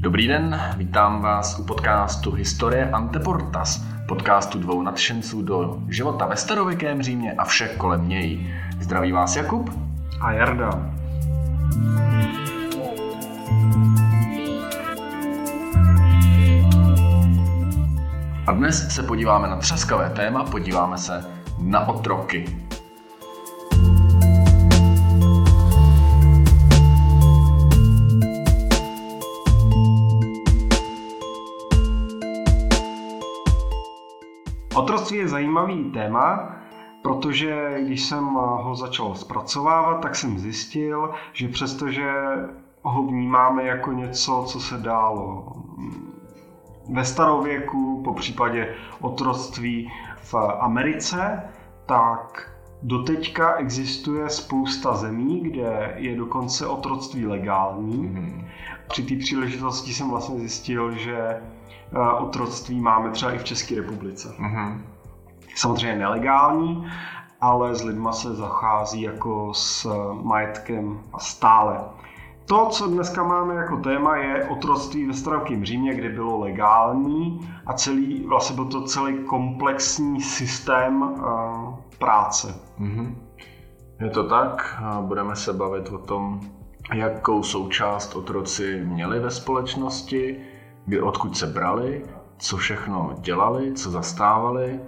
Dobrý den, vítám vás u podcastu Historie Anteportas, podcastu dvou nadšenců do života ve starověkém Římě a vše kolem něj. Zdraví vás Jakub a Jarda. A dnes se podíváme na třaskavé téma, podíváme se na otroky. Otroctví je zajímavý téma, protože když jsem ho začal zpracovávat, tak jsem zjistil, že přestože ho vnímáme jako něco, co se dálo ve starověku, po případě otroctví v Americe, tak doteďka existuje spousta zemí, kde je dokonce otroctví legální. Mm-hmm. Při té příležitosti jsem vlastně zjistil, že eh, otroctví máme třeba i v České republice. Mm-hmm. Samozřejmě nelegální, ale s lidma se zachází jako s majetkem stále. To, co dneska máme jako téma, je otroctví ve starověkém Římě, kde bylo legální a celý, vlastně byl to celý komplexní systém uh, práce. Mm-hmm. Je to tak, budeme se bavit o tom, jakou součást otroci měli ve společnosti, odkud se brali, co všechno dělali, co zastávali,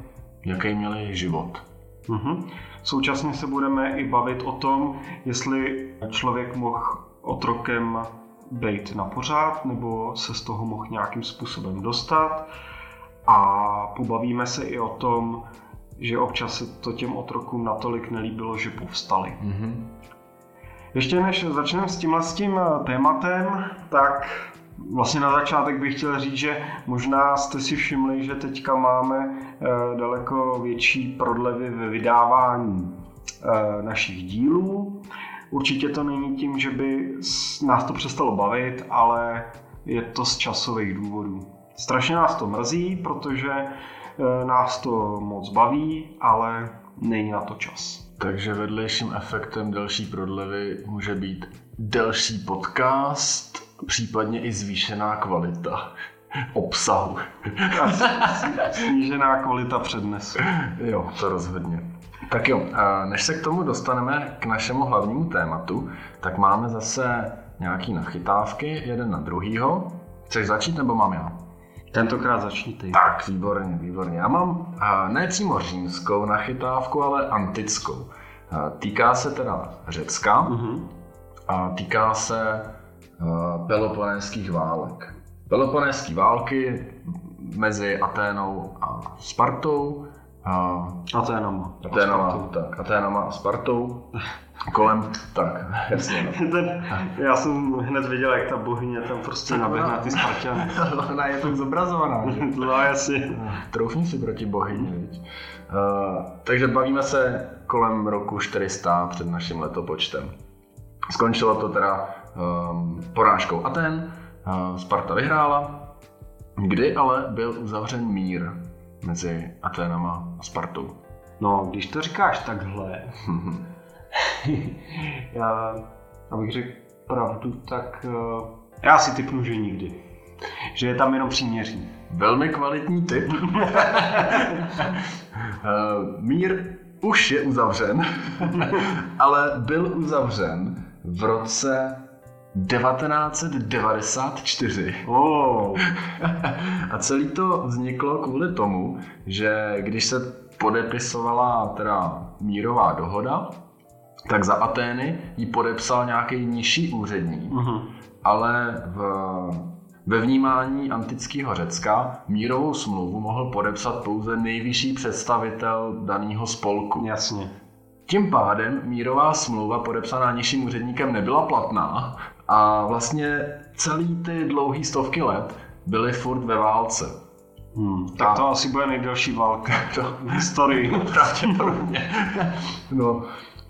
jaký měli život. Mm-hmm. Současně se budeme i bavit o tom, jestli člověk mohl otrokem být na pořád, nebo se z toho mohl nějakým způsobem dostat. A pobavíme se i o tom, že občas se to těm otrokům natolik nelíbilo, že povstali. Mm-hmm. Ještě než začneme s tímhle s tím tématem, tak vlastně na začátek bych chtěl říct, že možná jste si všimli, že teďka máme eh, daleko větší prodlevy ve vydávání eh, našich dílů. Určitě to není tím, že by nás to přestalo bavit, ale je to z časových důvodů. Strašně nás to mrzí, protože eh, nás to moc baví, ale není na to čas. Takže vedlejším efektem delší prodlevy může být delší podcast, případně i zvýšená kvalita obsahu. Snížená kvalita přednesu. Jo, to rozhodně. Tak jo, než se k tomu dostaneme k našemu hlavnímu tématu, tak máme zase nějaký nachytávky, jeden na druhýho. Chceš začít nebo mám já? Tentokrát začni ty. Tak, výborně, výborně. Já mám ne přímo římskou nachytávku, ale antickou. Týká se teda Řecka uh-huh. a týká se peloponéských válek. Peloponéské války mezi Aténou a Spartou a Aténama. Aténama, tak, Aténama a Spartou. Kolem, tak, jasně. No. Ten, já jsem hned viděl, jak ta bohyně tam prostě naběhne ty Spartany. Ona je tak zobrazovaná. No, jasně. Troufni si proti bohyni, viď? Uh, takže bavíme se kolem roku 400 před naším letopočtem. Skončilo to teda um, porážkou Aten, uh, Sparta vyhrála, kdy ale byl uzavřen mír mezi Aténama a Spartou. No, když to říkáš takhle, já, abych řekl pravdu, tak uh, já si typnu, že nikdy. Že je tam jenom příměří. Velmi kvalitní typ. Eh, mír už je uzavřen, ale byl uzavřen v roce 1994. Oh. A celý to vzniklo kvůli tomu, že když se podepisovala teda mírová dohoda, tak za Atény ji podepsal nějaký nižší úředník, uh-huh. ale v, ve vnímání antického Řecka mírovou smlouvu mohl podepsat pouze nejvyšší představitel daného spolku. Jasně. Tím pádem mírová smlouva podepsaná nižším úředníkem nebyla platná a vlastně celý ty dlouhý stovky let byly furt ve válce. Hmm, tak to asi bude nejdelší válka v historii. Pravděpodobně. no,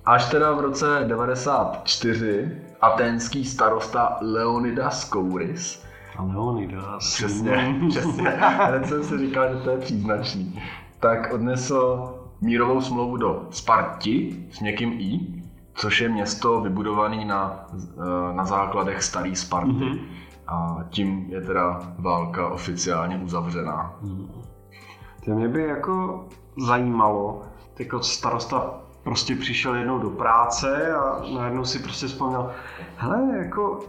až teda v roce 94 aténský starosta Leonidas Kouris a Leonidas. Přesně, přesně. Hned jsem si říkal, že to je příznačný. Tak odnesl mírovou smlouvu do Sparti s někým I což je město vybudované na, eh, na základech starý Sparty. Mm-hmm. A tím je teda válka oficiálně uzavřená. Mm. To mě by jako zajímalo, jako starosta prostě přišel jednou do práce a najednou si prostě vzpomněl, hele, jako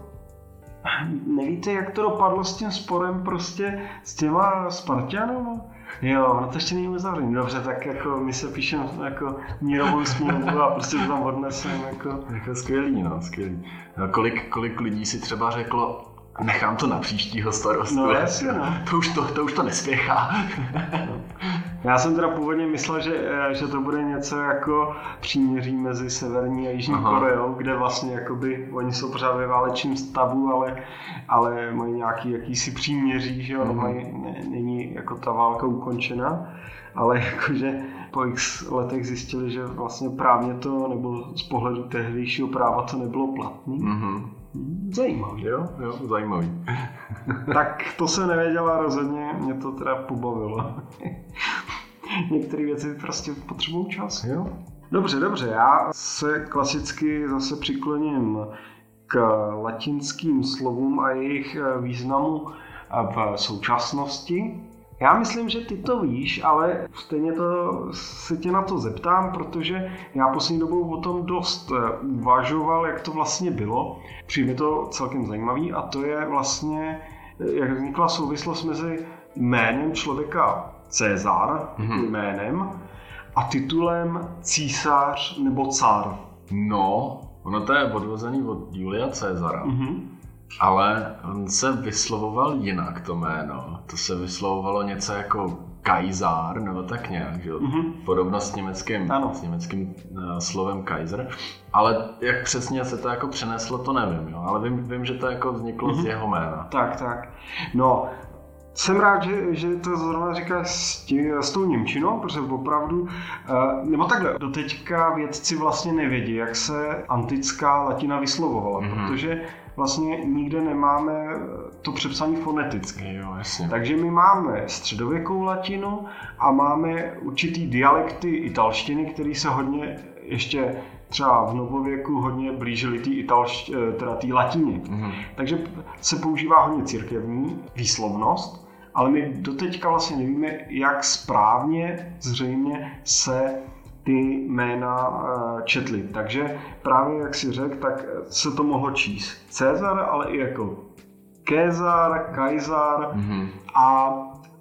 nevíte, jak to dopadlo s tím sporem prostě s těma Spartianama? Jo, no to ještě není uzavřený. Dobře, tak jako my se píšeme jako mírovou smlouvu a prostě to tam odneseme. Jako... jako skvělý, no, skvělý. No, kolik, kolik lidí si třeba řeklo, nechám to na příštího starostu. No jasně, no. To už to, to, už to nespěchá. Já jsem teda původně myslel, že, eh, že to bude něco jako příměří mezi Severní a Jižní Aha. Koreou, kde vlastně jakoby, oni jsou pořád ve válečném stavu, ale, ale mají nějaký jakýsi příměří, že jo, mají, ne, není jako ta válka ukončena, ale jakože po x letech zjistili, že vlastně právně to, nebo z pohledu tehdejšího práva to nebylo platné. Mm-hmm. Zajímavý. Jo, jo, zajímavý. tak to se nevěděla rozhodně, mě to teda pobavilo. Některé věci prostě potřebují čas. Jo. Dobře, dobře, já se klasicky zase přikloním k latinským slovům a jejich významu v současnosti. Já myslím, že ty to víš, ale stejně to se tě na to zeptám, protože já poslední dobou o tom dost eh, uvažoval, jak to vlastně bylo. Přijde to celkem zajímavý a to je vlastně, eh, jak vznikla souvislost mezi jménem člověka Cezar, mm-hmm. jménem, a titulem císař nebo cár. No, ono to je odvozený od Julia Cezara. Mm-hmm. Ale on se vyslovoval jinak to jméno. To se vyslovovalo něco jako Kaiser, nebo tak nějak, že? Mm-hmm. Podobno s německým, ano. s německým uh, slovem Kaiser. Ale jak přesně se to jako přeneslo, to nevím, jo? ale vím, vím, že to jako vzniklo mm-hmm. z mhm. jeho jména. Tak, tak. No, jsem rád, že, že to zrovna říkáš s, tí, s tou Němčinou, protože opravdu, uh, nebo takhle, doteďka vědci vlastně nevědí, jak se antická latina vyslovovala, mm-hmm. protože vlastně nikde nemáme to přepsaní foneticky. Jo, jasně. Takže my máme středověkou latinu a máme určitý dialekty italštiny, který se hodně ještě třeba v novověku hodně blížili té italšť, eh, teda té latině. Mm-hmm. Takže se používá hodně církevní výslovnost, ale my doteďka vlastně nevíme, jak správně zřejmě se ty jména eh, četli. Takže právě jak si řekl, tak se to mohlo číst Cezar, ale i jako Kézar, Kaiser mm-hmm. a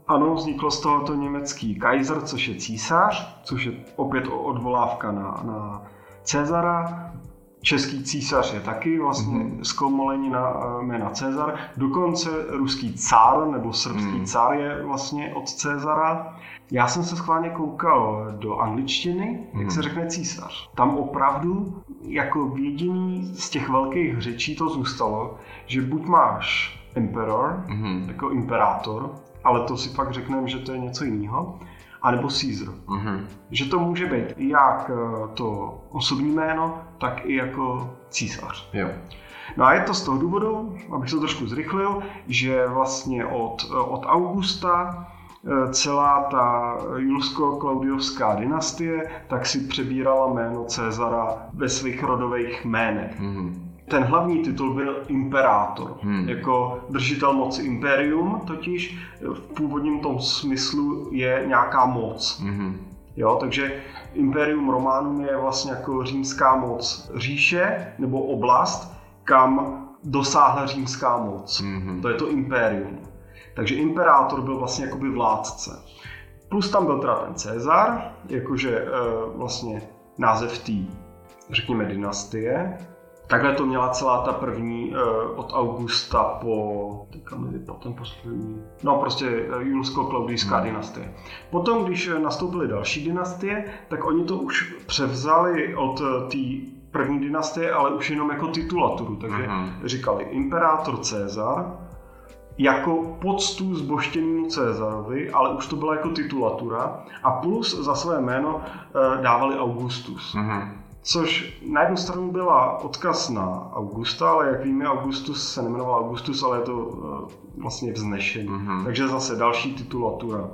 ano, vzniklo z tohoto německý Kaiser, což je císař, což je opět odvolávka na, na Cezara. Český císař je taky vlastně mm-hmm. zkomolení na eh, jména Cezar. Dokonce ruský cár nebo srbský mm. cár je vlastně od Cezara. Já jsem se schválně koukal do angličtiny, jak hmm. se řekne císař. Tam opravdu jako jediný z těch velkých řečí to zůstalo, že buď máš emperor, jako imperátor, ale to si pak řekneme, že to je něco jiného, anebo Caesar. Mm-hmm. Že to může být jak eh, to osobní jméno, tak i jako císař. Jo. No a je to z toho důvodu, abych to trošku zrychlil, že vlastně od, eh, od Augusta Eh, celá ta julsko-klaudiovská dynastie, tak si přebírala jméno Cezara ve svých rodových jménech. Mm-hmm. Ten hlavní titul byl imperátor, hmm. jako držitel moci imperium, totiž v původním tom smyslu je nějaká moc. Hmm. Jo, takže imperium Romanum je vlastně jako římská moc říše nebo oblast, kam dosáhla římská moc. Hmm. To je to imperium. Takže imperátor byl vlastně jakoby vládce. Plus tam byl teda ten Cezar, jakože e, vlastně název té, řekněme, dynastie. Takhle to měla celá ta první e, od Augusta po, teďka mi vypadl ten poslední, no prostě e, julsko-klaudijská hmm. dynastie. Potom, když nastoupily další dynastie, tak oni to už převzali od té první dynastie, ale už jenom jako titulaturu. Takže hmm. říkali imperátor Cezar, jako poctu zboštěnému Cezarovi, ale už to byla jako titulatura a plus za své jméno dávali Augustus. Mm-hmm. Což na jednu stranu byla odkaz na Augusta, ale jak víme, Augustus se nemenoval Augustus, ale je to uh, vlastně vznešení. Mm-hmm. Takže zase další titulatura.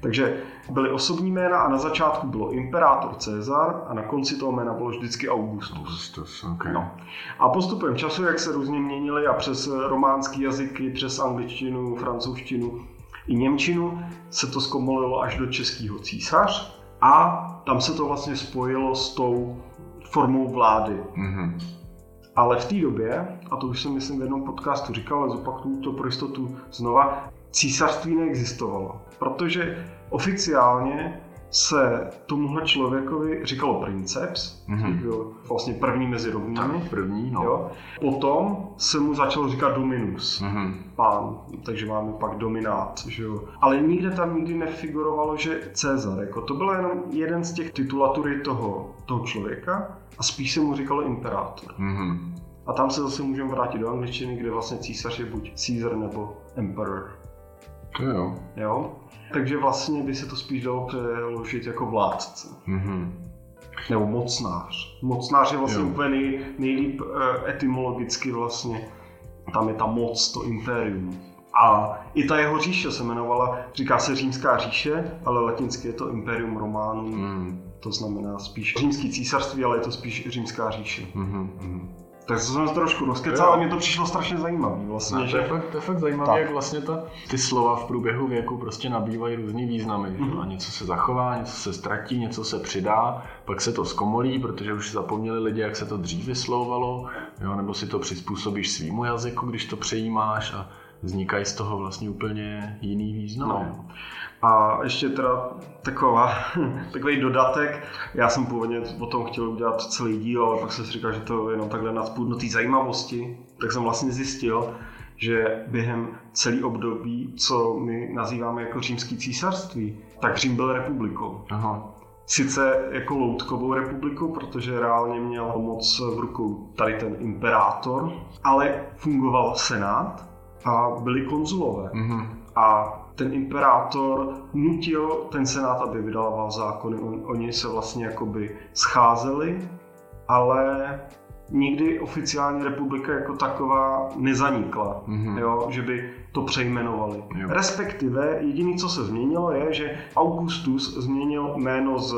Takže byly osobní jména a na začátku bylo imperátor Cezar a na konci toho jména bylo vždycky Augustus. Augustus okay. no. A postupem času, jak se různě měnili a přes románský jazyky, přes angličtinu, francouzštinu i němčinu, se to zkomolilo až do českého císař a tam se to vlastně spojilo s tou formou vlády. Mm-hmm. Ale v té době, a to už jsem myslím v jednom podcastu říkal, ale zopakuju to pro jistotu znova, císařství neexistovalo. Protože oficiálně se tomuhle člověkovi říkalo princeps, mm-hmm. byl vlastně první mezi rovnými. Tak, první, no. Jo. Potom se mu začalo říkat dominus, mm-hmm. pán, takže máme pak dominát, že jo. Ale nikde tam nikdy nefigurovalo, že Cezar, jako to byl jenom jeden z těch titulatury toho, toho člověka a spíš se mu říkalo imperátor. Mm-hmm. A tam se zase můžeme vrátit do angličtiny, kde vlastně císař je buď Caesar nebo emperor. To jo. Jo? Takže vlastně by se to spíš dalo přeložit jako vládce. Mm-hmm. Nebo mocnář. Mocnář je vlastně jo. úplně nej, nejlíp uh, etymologicky vlastně. Tam je ta moc, to impérium. A i ta jeho říše se jmenovala, říká se římská říše, ale latinsky je to Imperium Romanum. Mm. To znamená spíš římský císařství, ale je to spíš římská říše. Mm-hmm. Tak to jsem trošku rozkecal, ale mě to přišlo strašně zajímavé. Vlastně, no, že... to, je fakt, to je fakt zajímavé, jak vlastně ta, ty slova v průběhu věku prostě nabývají různý významy. Mm-hmm. A něco se zachová, něco se ztratí, něco se přidá, pak se to zkomolí, protože už zapomněli lidi, jak se to dřív vyslovovalo, jo, nebo si to přizpůsobíš svýmu jazyku, když to přejímáš a vznikají z toho vlastně úplně jiný význam. No. A ještě teda taková, takový dodatek, já jsem původně o tom chtěl udělat celý díl, ale pak jsem si říkal, že to jenom takhle na do té zajímavosti, tak jsem vlastně zjistil, že během celý období, co my nazýváme jako římský císařství, tak Řím byl republikou. Aha. Sice jako loutkovou republiku, protože reálně měl moc v rukou tady ten imperátor, ale fungoval senát a byli konzulové. Mm-hmm. A ten imperátor nutil ten senát, aby vydával zákony. On, oni se vlastně jakoby scházeli, ale nikdy oficiální republika jako taková nezanikla, mm-hmm. jo, že by to přejmenovali. Jo. Respektive jediné, co se změnilo, je, že Augustus změnil jméno z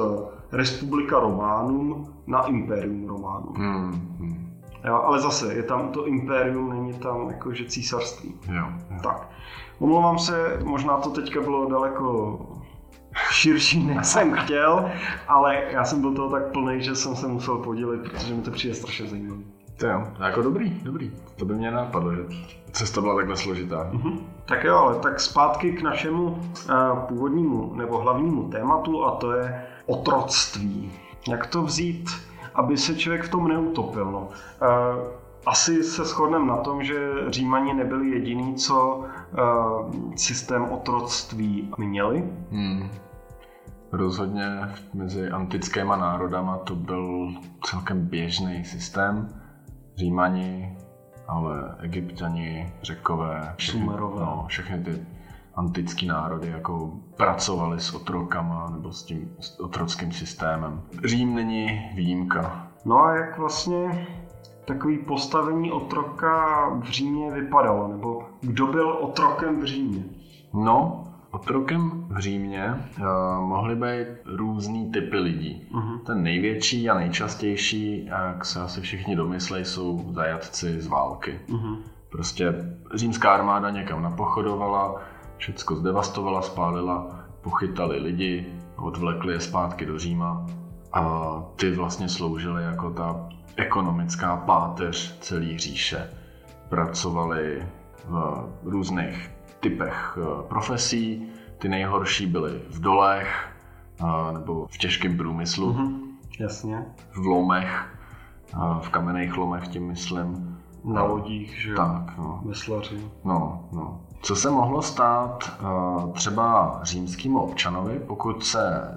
Republika Románum na Imperium Románum. Mm-hmm. Jo, ale zase, je tam to impérium, není tam jakože císařství. Jo, jo. Tak. Omlouvám se, možná to teďka bylo daleko širší, než jsem chtěl, ale já jsem byl toho tak plný, že jsem se musel podělit, protože mi to přijde strašně zajímavé. To jo, jako dobrý, dobrý. To by mě napadlo, že cesta byla takhle složitá. Mm-hmm. Tak jo, ale tak zpátky k našemu uh, původnímu nebo hlavnímu tématu a to je otroctví. Jak to vzít, aby se člověk v tom neutopil? No. Uh, asi se shodneme na tom, že Římani nebyli jediní, co uh, systém otroctví měli. Hmm. Rozhodně mezi antickýma národama to byl celkem běžný systém. Římani, ale egyptiani, řekové, Šumerové. No, všechny ty antický národy jako pracovali s otrokama nebo s tím otrockým systémem. Řím není výjimka. No a jak vlastně takový postavení otroka v Římě vypadalo? Nebo kdo byl otrokem v Římě? No, otrokem v Římě uh, mohly být různý typy lidí. Uh-huh. Ten největší a nejčastější, jak se asi všichni domyslejí, jsou zajatci z války. Uh-huh. Prostě římská armáda někam napochodovala, všecko zdevastovala, spálila, pochytali lidi, odvlekli je zpátky do Říma a ty vlastně sloužily jako ta ekonomická páteř celé říše. Pracovali v různých typech eh, profesí. Ty nejhorší byly v dolech eh, nebo v těžkém průmyslu. Mm-hmm, jasně. V lomech, eh, v kamenných lomech tím myslím. Na lodích, že Tak, no. Veslaři. No, no. Co se mohlo stát třeba římskému občanovi, pokud se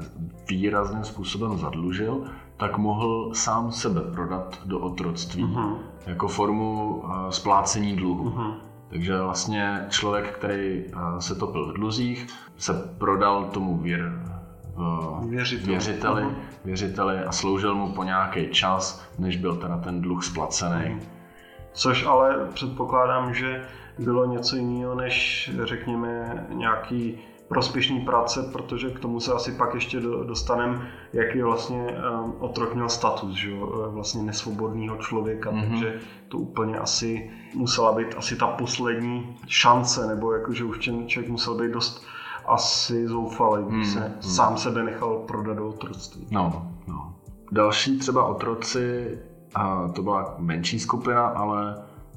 výrazným způsobem zadlužil, tak mohl sám sebe prodat do otroctví uh-huh. jako formu uh, splácení dluhu. Uh-huh. Takže vlastně člověk, který uh, se topil v dluzích, se prodal tomu věr, uh, Věřitel. věřiteli, Mhm. věřiteli a sloužil mu po nějaký čas, než byl teda ten dluh splacený. Mhm. Což ale předpokládám, že bylo něco jiného než řekněme nějaký prospěšný práce, protože k tomu se asi pak ještě do- dostaneme, jaký vlastně um, otrok měl status, že jo, vlastně nesvobodného člověka, Mhm. takže to úplně asi musela být asi ta poslední šance, nebo jakože už ten člověk musel být dost asi zoufalý, když Mhm. se Mhm. sám sebe nechal prodat do otroctví. No, no. Další třeba otroci, a to byla menší skupina, ale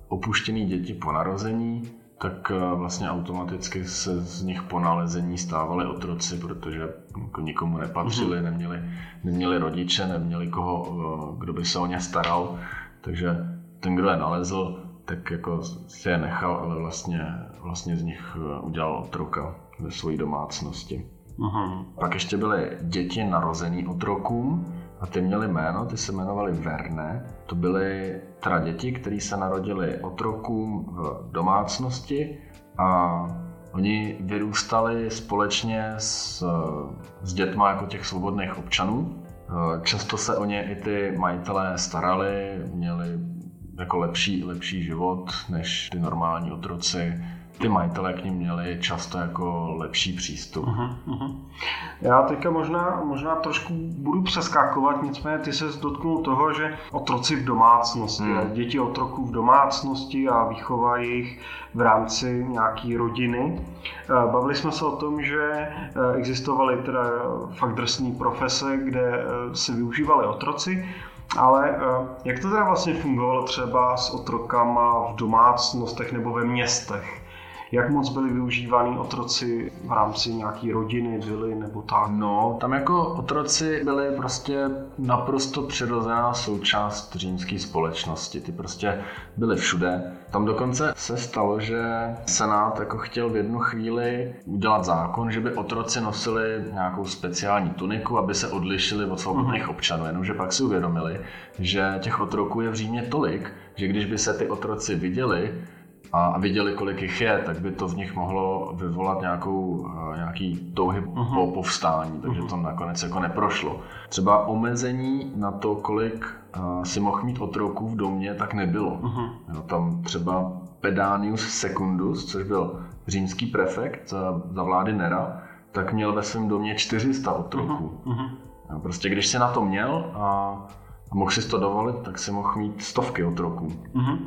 opuštěný děti po narození, tak eh, vlastně automaticky se z nich po nalezení stávali otroci, protože jako nikomu nepatřili, neměli, neměli rodiče, neměli koho, eh, kdo by se o ně staral, takže ten, kdo je nalezl, tak jako si je nechal, ale vlastně, vlastně z nich eh, udělal otroka ve své domácnosti. Mhm. Pak ještě byly děti narozený otrokům a ty měly jméno, ty se jmenovaly Verne. To byly teda děti, které se narodily otrokům v domácnosti a oni vyrůstali společně s, s dětma jako těch svobodných občanů. Často se o ně i ty majitelé starali, měli jako lepší, lepší život než ty normální otroci. Ty majitelé k ním měli často jako lepší přístup. Mhm, mhm. Já teďka možná, možná trošku budu přeskakovat, nicméně ty se dotknul toho, že otroci v domácnosti, Hmm. děti otroků v domácnosti a výchova jejich v rámci nějaký rodiny. Eh, Bavili jsme se o tom, že eh, existovaly teda fakt drsné profese, kde eh, se využívali otroci, ale jak to teda vlastně fungovalo třeba s otrokama v domácnostech nebo ve městech? Jak moc byli využívaný otroci v rámci nějaký rodiny, vily nebo tak? No, tam jako otroci byli prostě naprosto přirozená součást římské společnosti. Ty prostě byly všude. Tam dokonce se stalo, že Senát jako chtěl v jednu chvíli udělat zákon, že by otroci nosili nějakou speciální tuniku, aby se odlišili od svobodných občanů. Jenomže pak si uvědomili, že těch otroků je v Římě tolik, že když by se ty otroci viděli, a viděli, kolik jich je, tak by to v nich mohlo vyvolat nějakou, eh, nějaký touhy Mhm. po povstání, takže to nakonec jako neprošlo. Třeba omezení na to, kolik eh, si mohl mít otroků v domě, tak nebylo. Mhm. Jo, tam třeba Pedanius Secundus, což byl římský prefekt za, za vlády Nera, tak měl ve svém domě 400 otroků. Mhm. Jo, prostě když si na to měl a, a mohl si to dovolit, tak si mohl mít stovky otroků. Mhm.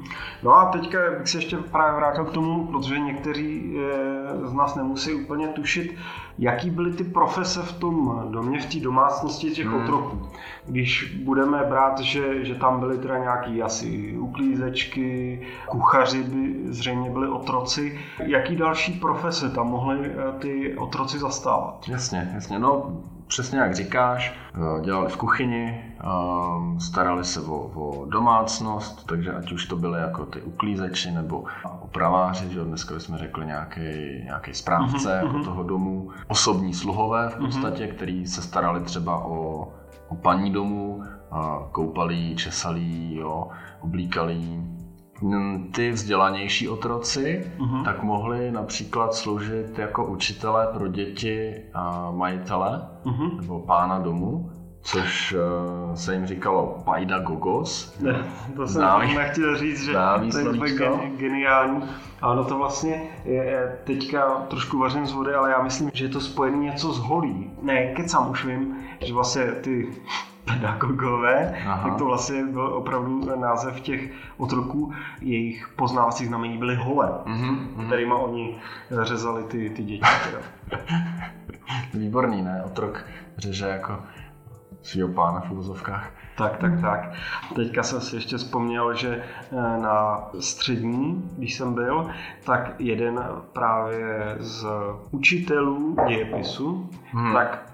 No a teďka bych se ještě právě vrátil k tomu, protože někteří eh, z nás nemusí úplně tušit, jaký byly ty profese v tom domě, v té domácnosti těch Hmm. otroků. Když budeme brát, že, že tam byly teda nějaký asi uklízečky, kuchaři by zřejmě byli otroci, jaký další profese tam mohly eh, ty otroci zastávat? Jasně, jasně. No, přesně jak říkáš, eh, dělali v kuchyni, ehm, starali se o, o domácnost, takže ať už to byly jako ty uklízeči nebo opraváři, že dneska jsme řekli nějaký, nějaký správce Mhm, jako mhm. toho domu, osobní sluhové v podstatě, který se starali třeba o, o paní domu, koupali česali jo, oblíkali Ty vzdělanější otroci, Mhm. tak mohli například sloužit jako učitelé pro děti a majitele Mhm. nebo pána domu, což eh, se jim říkalo paidagogos. Ne, to jsem Známý- nechtěl říct, že to je úplně geniální. Ano, to vlastně je, je, teďka trošku vařím z vody, ale já myslím, že je to spojené něco s holí. Ne, kecám už vím, že vlastně ty pedagogové, Aha. tak to vlastně byl opravdu název těch otroků, jejich poznávací znamení byly hole, Mhm, mhm. kterýma oni řezali ty, ty děti. Výborný, ne? Otrok řeže jako svýho pána v úvozovkách. Tak, tak, tak. Teďka jsem si ještě vzpomněl, že eh, na střední, když jsem byl, tak jeden právě z učitelů dějepisu, Hmm. tak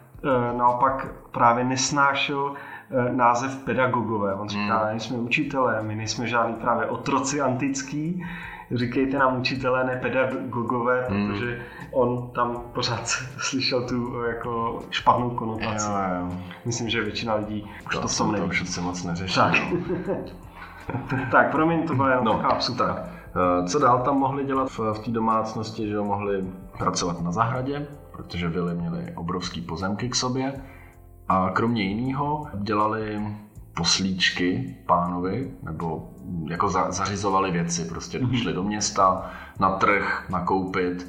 naopak právě nesnášel eh, název pedagogové. On říká, Hmm. nejsme učitelé, my nejsme žádný právě otroci antický, říkejte nám učitelé, ne pedagogové, Hmm. protože on tam pořád slyšel tu eh, jako špatnou konotaci. Jo, jo. Myslím, že většina lidí už to, To, to, tom to neví. už se moc neřeší. Tak. tak, promiň, to byla jenom No, taková tak. Eh, Co dál tam mohli dělat v, v té domácnosti, že mohli pracovat na zahradě, protože vily měly obrovský pozemky k sobě a kromě jiného dělali poslíčky pánovi, nebo jako za, zařizovali věci, prostě mm-hmm. šli do města, na trh, nakoupit,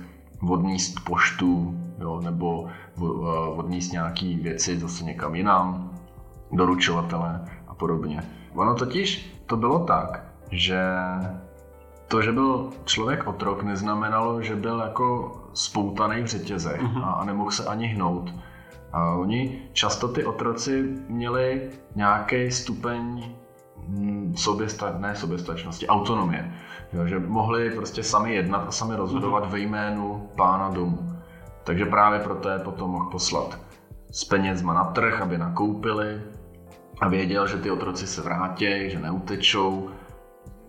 odníst poštu, jo, nebo odníst nějaký věci zase někam jinam, doručovatele a podobně. Ono totiž to bylo tak, že to, že byl člověk otrok, neznamenalo, že byl jako spoutaný v řetězech mm-hmm. a, a nemohl se ani hnout. A oni často ty otroci měli nějaký stupeň hm, soběsta, ne soběstačnosti, autonomie. Jo, že mohli prostě sami jednat a sami rozhodovat mm-hmm. ve jménu pána domu. Takže právě proto je potom mohl poslat s penězma na trh, aby nakoupili a věděl, že ty otroci se vrátí, že neutečou.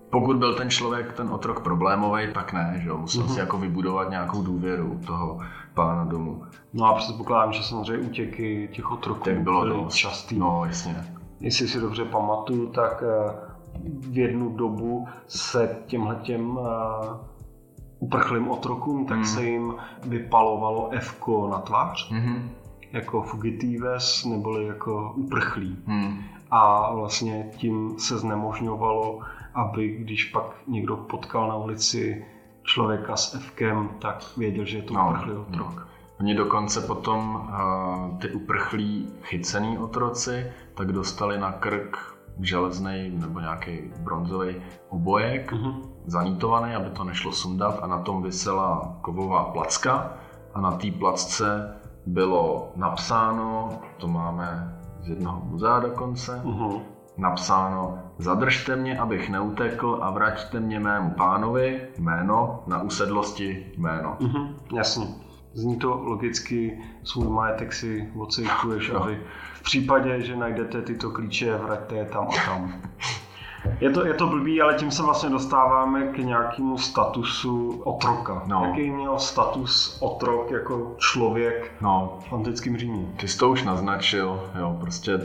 Pokud byl ten člověk, ten otrok problémový, tak ne, že jo? musel mm-hmm. si jako vybudovat nějakou důvěru toho pána domu. No a předpokládám, že samozřejmě útěky těch otroků tak bylo byly dost. častý. No, jasně. Jestli si dobře pamatuju, tak eh, v jednu dobu se těmhletěm eh, uprchlým otrokům, tak Mm. se jim vypalovalo f na tvář, Mhm. jako fugitives, neboli jako uprchlí. Hmm. A vlastně tím se znemožňovalo, aby když pak někdo potkal na ulici člověka s Fkem, tak věděl, že je to No, uprchlý otrok. Oni dokonce potom uh, ty uprchlí chycený otroci, tak dostali na krk železný nebo nějaký bronzový obojek, Mhm. zanítovaný, aby to nešlo sundat a na tom visela kovová placka a na té placce bylo napsáno, to máme z jednoho muzea dokonce, Mhm. Napsáno Zadržte mě, abych neutekl a vraťte mě mému pánovi jméno, na usedlosti jméno. Mhm, jasně. Zní to logicky, svůj majetek si odsejkuješ, No. aby v případě, že najdete tyto klíče, vraťte je tam a tam. Je to, je to blbý, ale tím se vlastně dostáváme k nějakému statusu otroka. No. Jaký měl status otrok jako člověk No, v antickém Římě? ty jsi to už naznačil, jo, prostě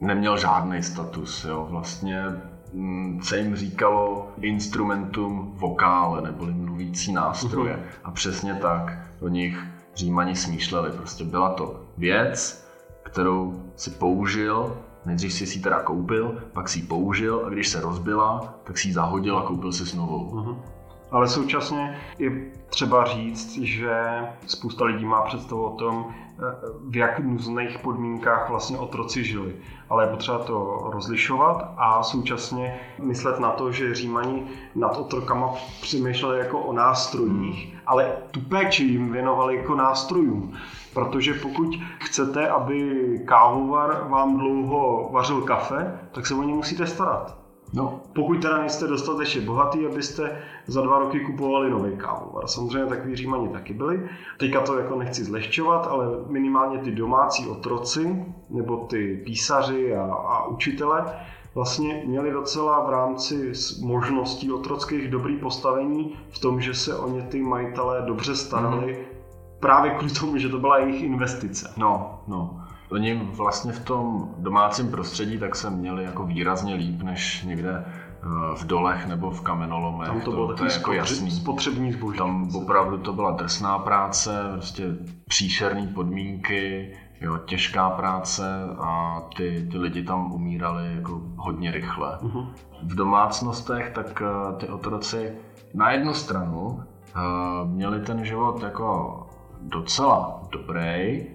neměl žádný status, jo, vlastně mm, se jim říkalo instrumentum vokále, neboli mluvící nástroje. A přesně tak o nich Římani smýšleli. Prostě byla to věc, kterou si použil, nejdřív si ji teda koupil, pak si ji použil a když se rozbila, tak si ji zahodil a koupil si novou. Mhm. Ale současně je třeba říct, že spousta lidí má představu o tom, eh, v jak nuzných podmínkách vlastně otroci žili. Ale je potřeba to rozlišovat a současně myslet na to, že Římani nad otrokama přemýšleli jako o nástrojích, ale tu péči jim věnovali jako nástrojům. Protože pokud chcete, aby kávovar vám dlouho vařil kafe, tak se o ně musíte starat. No, Pokud teda nejste dostatečně bohatý, abyste za dva roky kupovali nový kávovar. Samozřejmě takový římani taky byli. Teďka to jako nechci zlehčovat, ale minimálně ty domácí otroci, nebo ty písaři a, a učitele, vlastně měli docela v rámci možností otrockých dobrý postavení v tom, že se o ně ty majitelé dobře starali, právě kvůli tomu, že to byla jejich investice. No, no. Oni vlastně v tom domácím prostředí tak se měli jako výrazně líp než někde eh, v dolech nebo v kamenolomech. Tam to bylo to je jako jasný. spotřební zboží. Tam opravdu to byla drsná práce, prostě příšerné podmínky, jo, těžká práce a ty, ty lidi tam umírali jako hodně rychle. Mhm. V domácnostech tak eh, ty otroci na jednu stranu eh, měli ten život jako docela dobrý,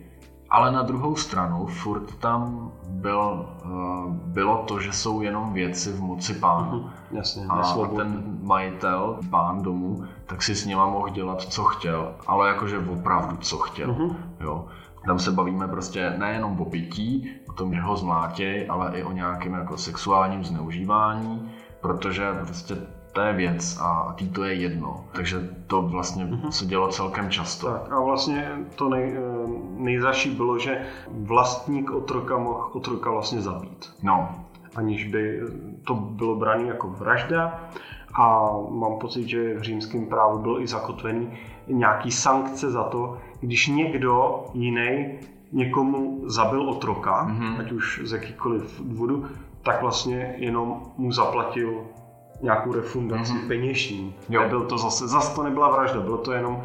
ale na druhou stranu furt tam byl, eh, bylo to, že jsou jenom věci v moci pánu. Mhm. Jasně, A nesvobodný. ten majitel, pán domu, tak si s nima mohl dělat, co chtěl, ale jakože opravdu, co chtěl. Mhm. Jo. Tam se bavíme prostě nejenom o pití, o tom, že ho zmlátěj, ale i o nějakém jako sexuálním zneužívání, protože prostě to je věc a tý to je jedno. Takže to vlastně se dělo celkem často. Tak a vlastně to nej, eh, nejzaší bylo, že vlastník otroka mohl otroka vlastně zabít, No, aniž by to bylo brané jako vražda a mám pocit, že v římském právu byl i zakotvený nějaký sankce za to, když někdo jiný někomu zabil otroka, Mhm. ať už z jakýkoliv důvodu, tak vlastně jenom mu zaplatil nějakou refundaci Mhm. peněžní. Jo. Nebyl to zase, zase to nebyla vražda, bylo to jenom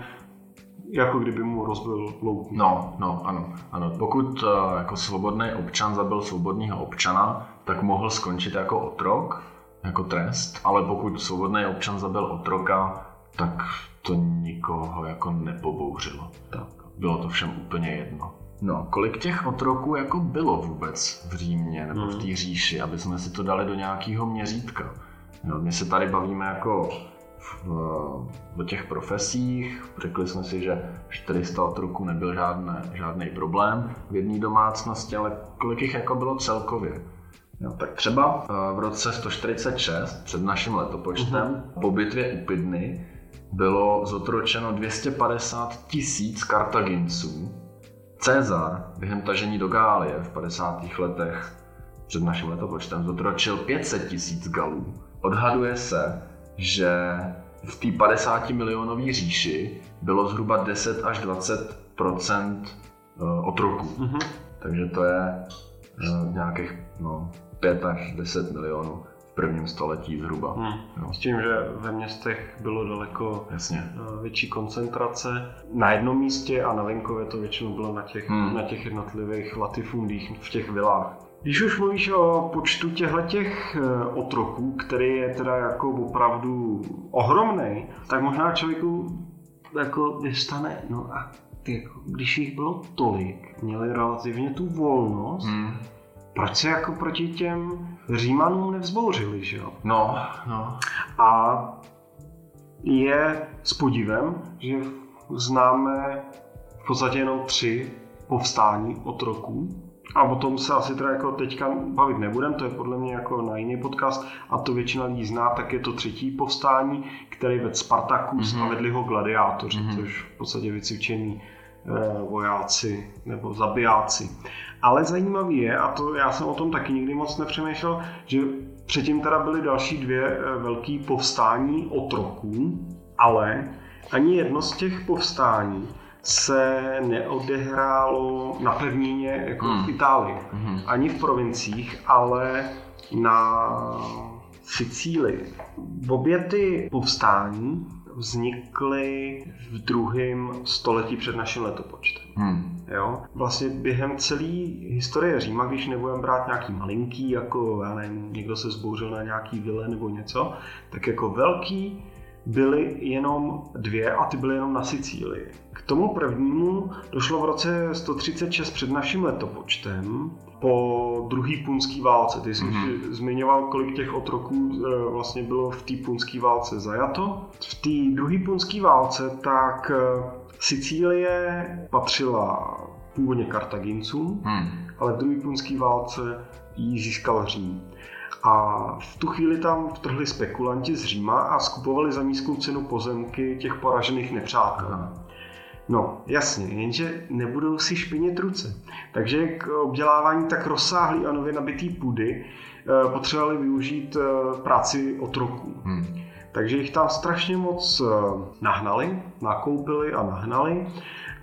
jako kdyby mu rozbil louku. No, no, ano, ano. Pokud uh, jako svobodný občan zabil svobodného občana, tak mohl skončit jako otrok, jako trest, ale pokud svobodný občan zabil otroka, tak to nikoho jako nepobouřilo. Tak. Bylo to všem úplně jedno. No, kolik těch otroků jako bylo vůbec v Římě nebo v té hmm. říši, aby jsme si to dali do nějakého měřítka. No, my se tady bavíme jako v, o těch profesích. Řekli jsme si, že 400 otroků nebyl žádné, žádný problém v jedné domácnosti, ale kolik jich jako bylo celkově. No, tak třeba v roce 146 před naším letopočtem uh-huh. po bitvě u Pydny bylo zotročeno 250 tisíc Kartaginců. Cezar během tažení do Gálie v 50. letech před naším letopočtem zotročil 500 tisíc Galů. Odhaduje se, že v té 50 milionové říši bylo zhruba 10 až 20 eh, otroků. Mm-hmm. Takže to je uh, nějakých no, 5 až 10 milionů v prvním století zhruba. Hmm. No. S tím, že ve městech bylo daleko Jasně. Eh, větší koncentrace. Na jednom místě a na venkově to většinou bylo na těch, hmm. na těch jednotlivých latifundích v těch vilách. Když už mluvíš o počtu těchto těch eh, otroků, který je teda jako opravdu ohromný, tak možná člověku jako vystane, no a ty, jako, když jich bylo tolik, měli relativně tu volnost, hmm. proč se jako proti těm Římanům nevzbouřili, že jo? No, no. A je s podívem, že známe v podstatě jenom tři povstání otroků, a o tom se asi teda jako teďka bavit nebudem, to je podle mě jako na jiný podcast a to většina lidí zná, tak je to třetí povstání, který ved Spartakus mm-hmm. a vedli ho gladiátoři, mm-hmm. což v podstatě vycvičení e, vojáci nebo zabijáci. Ale zajímavý je, a to já jsem o tom taky nikdy moc nepřemýšlel, že předtím teda byly další dvě e, velké povstání otroků, ale ani jedno z těch povstání se neodehrálo na pevnině jako hmm. v Itálii, hmm. ani v provinciích, ale na Sicílii. Obě ty povstání vznikly v druhém století před naším letopočtem. Hmm. Jo? Vlastně během celé historie Říma, když nebudeme brát nějaký malinký, jako já nevím, někdo se zbouřil na nějaký vile nebo něco, tak jako velký byly jenom dvě a ty byly jenom na Sicílii. K tomu prvnímu došlo v roce 136 před naším letopočtem po druhý punský válce. Ty jsi mm-hmm. zmiňoval, kolik těch otroků e, vlastně bylo v té punské válce zajato. V té druhé punské válce tak e, Sicílie patřila původně Kartagincům, hmm. ale v druhé punské válce ji získal Řím. A v tu chvíli tam vtrhli spekulanti z Říma a skupovali za nízkou cenu pozemky těch poražených nepřátel. No, jasně, jenže nebudou si špinit ruce. Takže k obdělávání tak rozsáhlý a nově nabitý půdy eh, potřebovali využít eh, práci otroků. Hmm. Takže jich tam strašně moc eh, nahnali, nakoupili a nahnali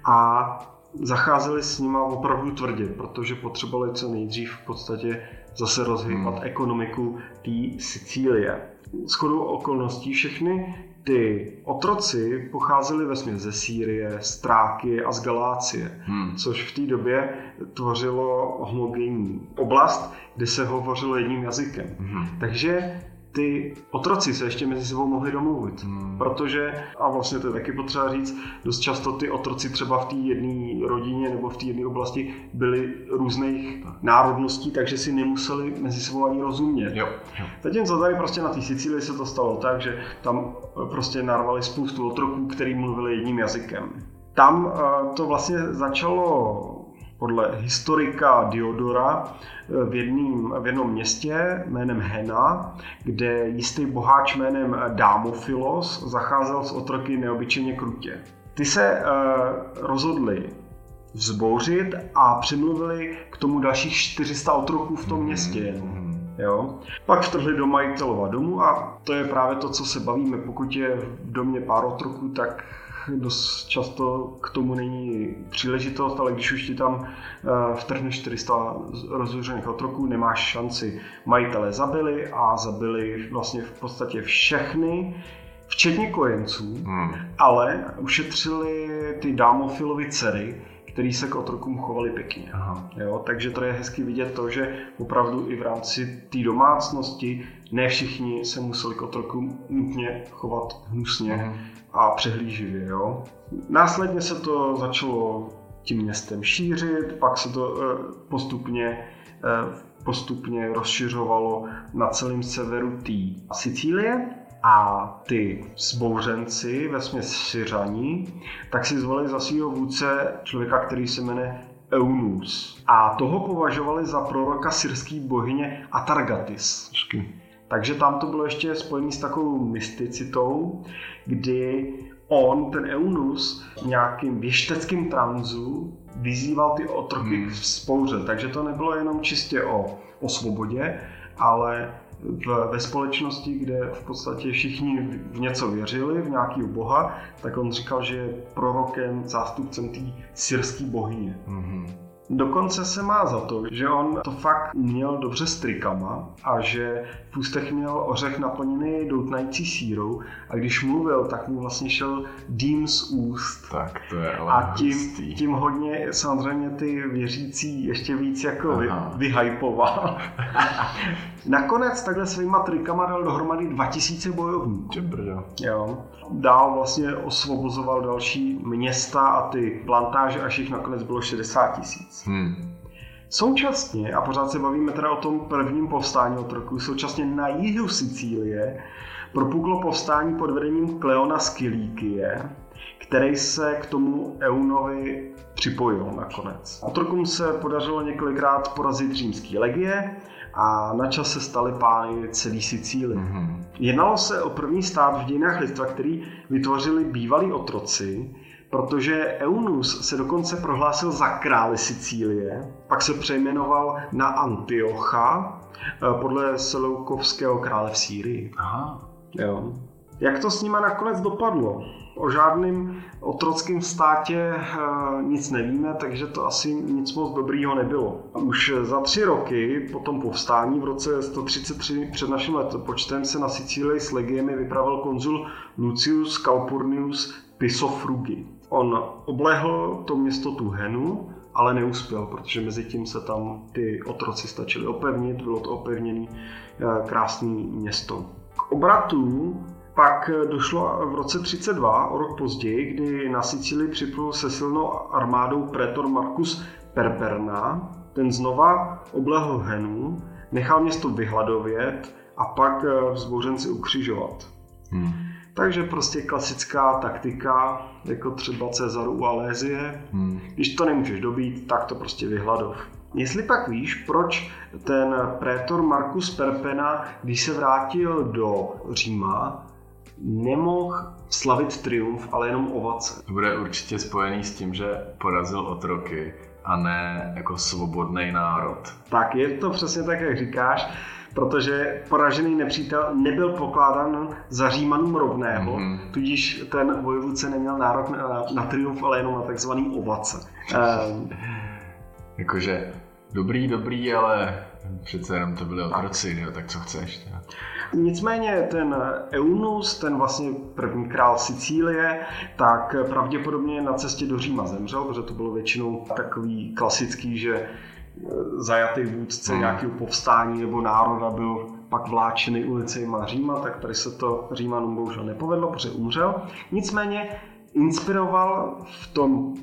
a zacházeli s nima opravdu tvrdě, protože potřebovali co nejdřív v podstatě zase rozhýbat hmm. ekonomiku té Sicílie. S chodou okolností všechny ty otroci pocházeli ve ze Sýrie, z Tráky a z Galácie, hmm. což v té době tvořilo homogenní oblast, kde se hovořilo jedním jazykem. Hmm. Takže ty otroci se ještě mezi sebou mohli domluvit, hmm. protože, a vlastně to je taky potřeba říct, dost často ty otroci třeba v té jedné rodině nebo v té jedné oblasti byli různých národností, takže si nemuseli mezi sebou ani rozumět. Jo. jo. Zatímco tady prostě na té Sicílii se to stalo tak, že tam prostě narvali spoustu otroků, který mluvili jedním jazykem. Tam eh, to vlastně začalo podle historika Diodora eh, v, jedným, v jednom městě jménem Hena, kde jistý boháč jménem Dámofilos zacházel s otroky neobyčejně krutě. Ty se uh, rozhodli vzbouřit a přimluvili k tomu dalších 400 otroků v tom městě. Mm. Jo? Pak vtrhli do majitelova domu a to je právě to, co se bavíme. Pokud je v domě pár otroků, tak dost často k tomu není příležitost, ale když už ti tam uh, vtrhne 400 rozhořených otroků, nemáš šanci. Majitele zabili a zabili vlastně v podstatě všechny včetně kojenců, hmm. ale ušetřili ty dámofilovy dcery, který se k otrokům chovali pěkně. Aha. Jo, takže to je hezky vidět to, že opravdu i v rámci té domácnosti ne všichni se museli k otrokům nutně chovat hnusně Aha. a přehlíživě. Jo. Následně se to začalo tím městem šířit, pak se to eh, postupně eh, postupně rozšiřovalo na celém severu té Sicílie a ty zbouřenci, ve směs Syřaní, tak si zvolili za svého vůdce člověka, který se jmenuje Eunus. A toho považovali za proroka syrské bohyně Atargatis. Takže tam to bylo ještě spojené s takovou mysticitou, kdy on, ten Eunus, v nějakým věšteckým tranzu vyzýval ty otroky hmm. k spouře. Takže to nebylo jenom čistě o, o svobodě, ale v, ve společnosti, kde v podstatě všichni v něco věřili, v nějakého boha, tak on říkal, že je prorokem, zástupcem té syrské bohyně. Mm-hmm. Dokonce se má za to, že on to fakt měl dobře s trikama a že v ústech měl ořech naplněný doutnající sírou a když mluvil, tak mu vlastně šel dým z úst. Tak to je ale A tím, tím hodně samozřejmě ty věřící ještě víc jako vy, vyhypoval. Nakonec takhle svýma trikama dal dohromady 2000 bojovníků. Jo. Dál vlastně osvobozoval další města a ty plantáže, až jich nakonec bylo 60 tisíc. Hmm. Současně, a pořád se bavíme teda o tom prvním povstání otroků, současně na jihu Sicílie propuklo povstání pod vedením Kleona z Kilíkie, který se k tomu Eunovi připojil nakonec. Otrokům se podařilo několikrát porazit římský legie a na čas se stali pány celý Sicílie. Mm-hmm. Jednalo se o první stát v dějinách lidstva, který vytvořili bývalí otroci, protože Eunus se dokonce prohlásil za králi Sicílie, pak se přejmenoval na Antiocha eh, podle Seleukovského krále v Sýrii. Aha. Jo. Jak to s nima nakonec dopadlo? O žádném otrockém státě eh, nic nevíme, takže to asi nic moc dobrýho nebylo. Už za tři roky po tom povstání v roce 133 před naším letopočtem se na Sicílii s legiemi vypravil konzul Lucius Calpurnius Pisofrugi. On oblehl to město Tuhenu, ale neuspěl, protože mezi tím se tam ty otroci stačili opevnit, bylo to opevněné eh, krásné město. K obratu pak došlo v roce 32, o rok později, kdy na Sicílii připlul se silnou armádou pretor Marcus Perperna. Ten znova oblehl Henu, nechal město vyhladovět a pak eh, vzbouřenci ukřižovat. Hmm. Takže prostě klasická taktika, jako třeba Cezaru u Alézie. Hmm. Když to nemůžeš dobít, tak to prostě vyhladov. Jestli pak víš, proč ten prétor Marcus Perpena, když se vrátil do Říma, nemohl slavit triumf, ale jenom ovace. To bude určitě spojený s tím, že porazil otroky a ne jako svobodný národ. Tak je to přesně tak, jak říkáš protože poražený nepřítel nebyl pokládán za Římanům rovného, mm-hmm. tudíž ten vojevůdce neměl nárok na, na triumf, ale jenom na takzvaný ovace. Um, Jakože dobrý, dobrý, ale přece jenom to byly otroci, tak. tak co chceš. Teda. Nicméně ten Eunus, ten vlastně první král Sicílie, tak pravděpodobně na cestě do Říma zemřel, protože to bylo většinou takový klasický, že zajatý vůdce hmm. nějakého povstání nebo národa byl pak vláčený ulicemi Říma, tak tady se to Římanům bohužel nepovedlo, protože umřel. Nicméně inspiroval v tom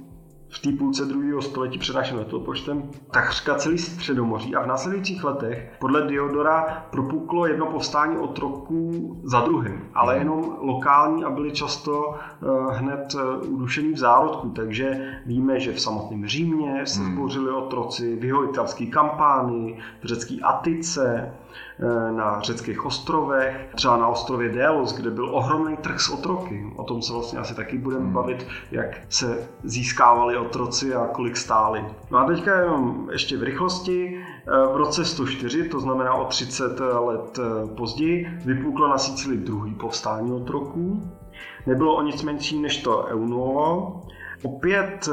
v té půlce druhého století před naším letopočtem takřka celý středomoří a v následujících letech podle Diodora propuklo jedno povstání otroků za druhým, ale hmm. jenom lokální a byly často uh, hned uh, udušený v zárodku, takže víme, že v samotném Římě se hmm. zbořili otroci, v jeho italské kampánii, v řecké Atice, Eh, na řeckých ostrovech, třeba na ostrově Delos, kde byl ohromný trh s otroky. O tom se vlastně asi taky budeme hmm. bavit, jak se získávali otroci a kolik stáli. No a teďka jenom ještě v rychlosti. Eh, v roce 104, to znamená o 30 let eh, později, vypuklo na Sicílii druhý povstání otroků. Nebylo o nic menší než to Eunuo, opět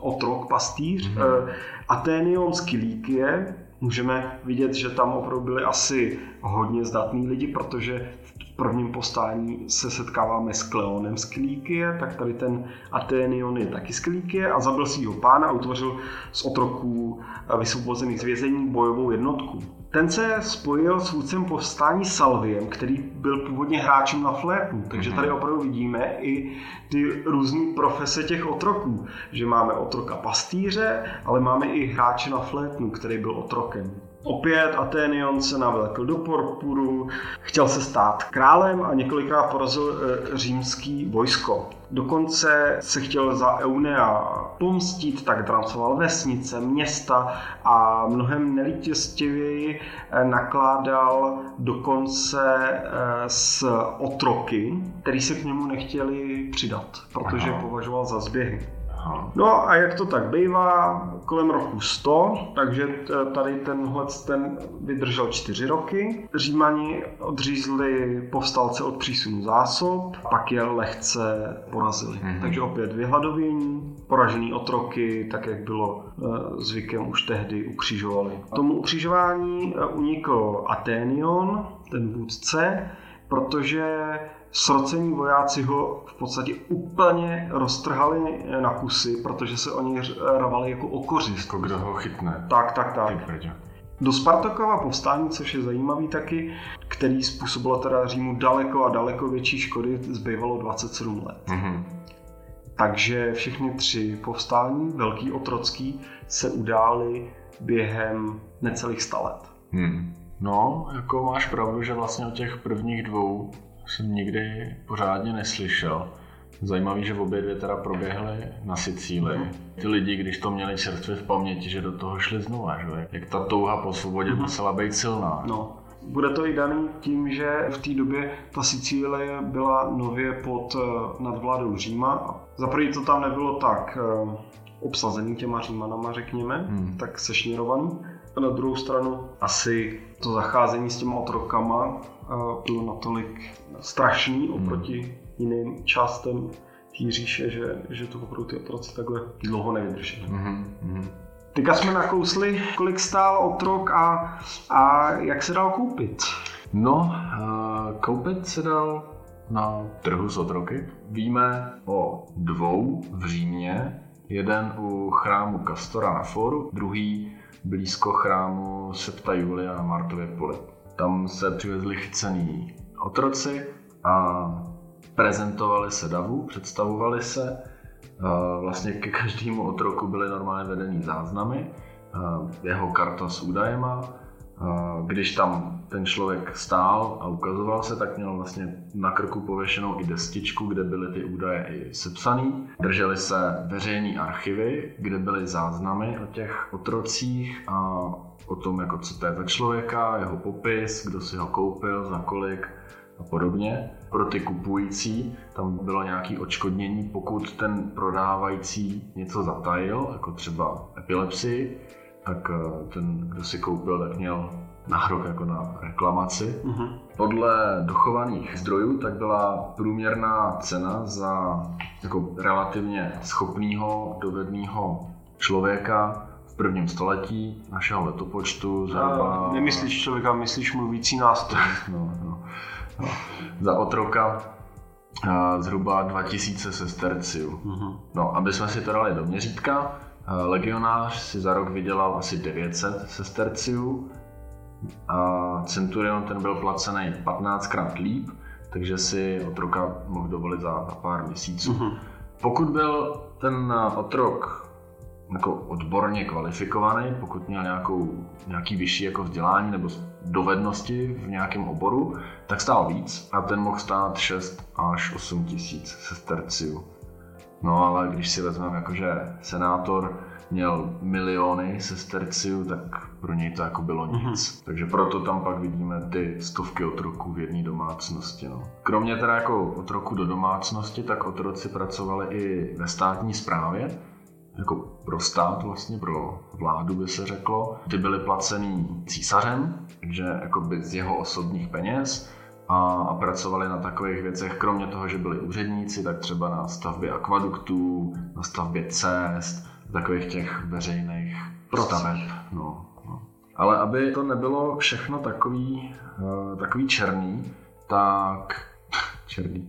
otrok, pastýř, mm-hmm. Aténion z Kilíkie, můžeme vidět, že tam opravdu byli asi hodně zdatní lidi, protože v prvním povstání se setkáváme s Kleonem z Klíkie, tak tady ten Aténion je taky z Klíkie a zabil svého pána a utvořil z otroků vysvobozených z vězení bojovou jednotku. Ten se spojil s vůdcem povstání Salviem, který byl původně hráčem na flétnu, takže tady mhm. opravdu vidíme i ty různé profese těch otroků, že máme otroka pastýře, ale máme i hráče na flétnu, který byl otrokem. Opět Aténion se navlekl do Porpuru, chtěl se stát králem a několikrát porazil e, římský vojsko. Dokonce se chtěl za Eunea pomstit, tak drancoval vesnice, města a mnohem nelítěstivěji e, nakládal dokonce e, s otroky, který se k němu nechtěli přidat, protože Aha. považoval za zběhy. No a jak to tak bývá, kolem roku 100, takže tady tenhle ten vydržel čtyři roky. Římani odřízli povstalce od přísunu zásob, pak je lehce porazili. Mm-hmm. Takže opět vyhladovění, poražený otroky, tak jak bylo e, zvykem už tehdy, ukřižovali. Tomu ukřižování e, unikl Aténion, ten vůdce, protože srocení vojáci ho v podstatě úplně roztrhali na kusy, protože se oni ravali jako o kořist. Jako kdo ho chytne. Tak, tak, tak. Do Spartakova povstání, což je zajímavý taky, který způsobilo teda Římu daleko a daleko větší škody, zbývalo 27 let. Mm-hmm. Takže všechny tři povstání, velký otrocký, se udály během necelých 100 let. Hmm. No, jako máš pravdu, že vlastně o těch prvních dvou jsem nikdy pořádně neslyšel. Zajímavý, že obě dvě teda proběhly na Sicílii. Mhm. Ty lidi, když to měli čerstvě v paměti, že do toho šli znova, že? jak ta touha po svobodě mm-hmm. musela být silná. No. Bude to i daný tím, že v té době ta Sicílie byla nově pod eh, nadvládou Říma. Za první to tam nebylo tak eh, obsazený těma Římanama, řekněme, hmm. tak sešněrovaný. A na druhou stranu asi to zacházení s těma otrokama bylo natolik strašný hmm. oproti jiným částem té říše, že, že to opravdu ty otroci takhle dlouho nevydrží. Mm-hmm. Teďka jsme nakousli, kolik stál otrok a, a jak se dal koupit. No, koupit se dal na trhu s otroky. Víme o dvou v Římě. Jeden u chrámu Kastora na Foru, druhý blízko chrámu Septa Julia na Martově poli. Tam se přivezli chycený otroci a prezentovali se davu, představovali se. Vlastně ke každému otroku byly normálně vedený záznamy, jeho karta s údajema. Když tam ten člověk stál a ukazoval se, tak měl vlastně na krku pověšenou i destičku, kde byly ty údaje i sepsaný. Drželi se veřejné archivy, kde byly záznamy o těch otrocích a o tom, jako co to je za člověka, jeho popis, kdo si ho koupil, za kolik a podobně. Pro ty kupující tam bylo nějaké odškodnění, pokud ten prodávající něco zatajil, jako třeba epilepsii, tak eh, ten, kdo si koupil, tak měl nárok jako na reklamaci. Uh-huh. Podle dochovaných zdrojů tak byla průměrná cena za jako relativně schopného, dovedného člověka v prvním století našeho letopočtu zhruba... Nemyslíš člověka, myslíš mluvící nástroj. no, no, no. Za otroka zhruba 2000 sesterciů. Uh-huh. No, aby jsme si to dali do měřítka, legionář si za rok vydělal asi 900 sesterciů a Centurion ten byl placený 15krát líp, takže si otroka mohl dovolit za, pár měsíců. Uh-huh. Pokud byl ten otrok jako odborně kvalifikovaný, pokud měl nějakou, nějaký vyšší jako vzdělání nebo dovednosti v nějakém oboru, tak stál víc a ten mohl stát 6 až 8 tisíc sesterciů. No ale když si vezmeme, jakože senátor měl miliony sesterciů, tak pro něj to jako bylo nic. Mm-hmm. Takže proto tam pak vidíme ty stovky otroků v jedné domácnosti. No. Kromě teda jako otroku do domácnosti, tak otroci pracovali i ve státní správě, jako pro stát vlastně, pro vládu by se řeklo. Ty byly placený císařem, takže jako by z jeho osobních peněz a, a pracovali na takových věcech, kromě toho, že byli úředníci, tak třeba na stavbě akvaduktů, na stavbě cest, takových těch veřejných staveb. No, no. Ale aby to nebylo všechno takový, uh, takový černý, tak černý.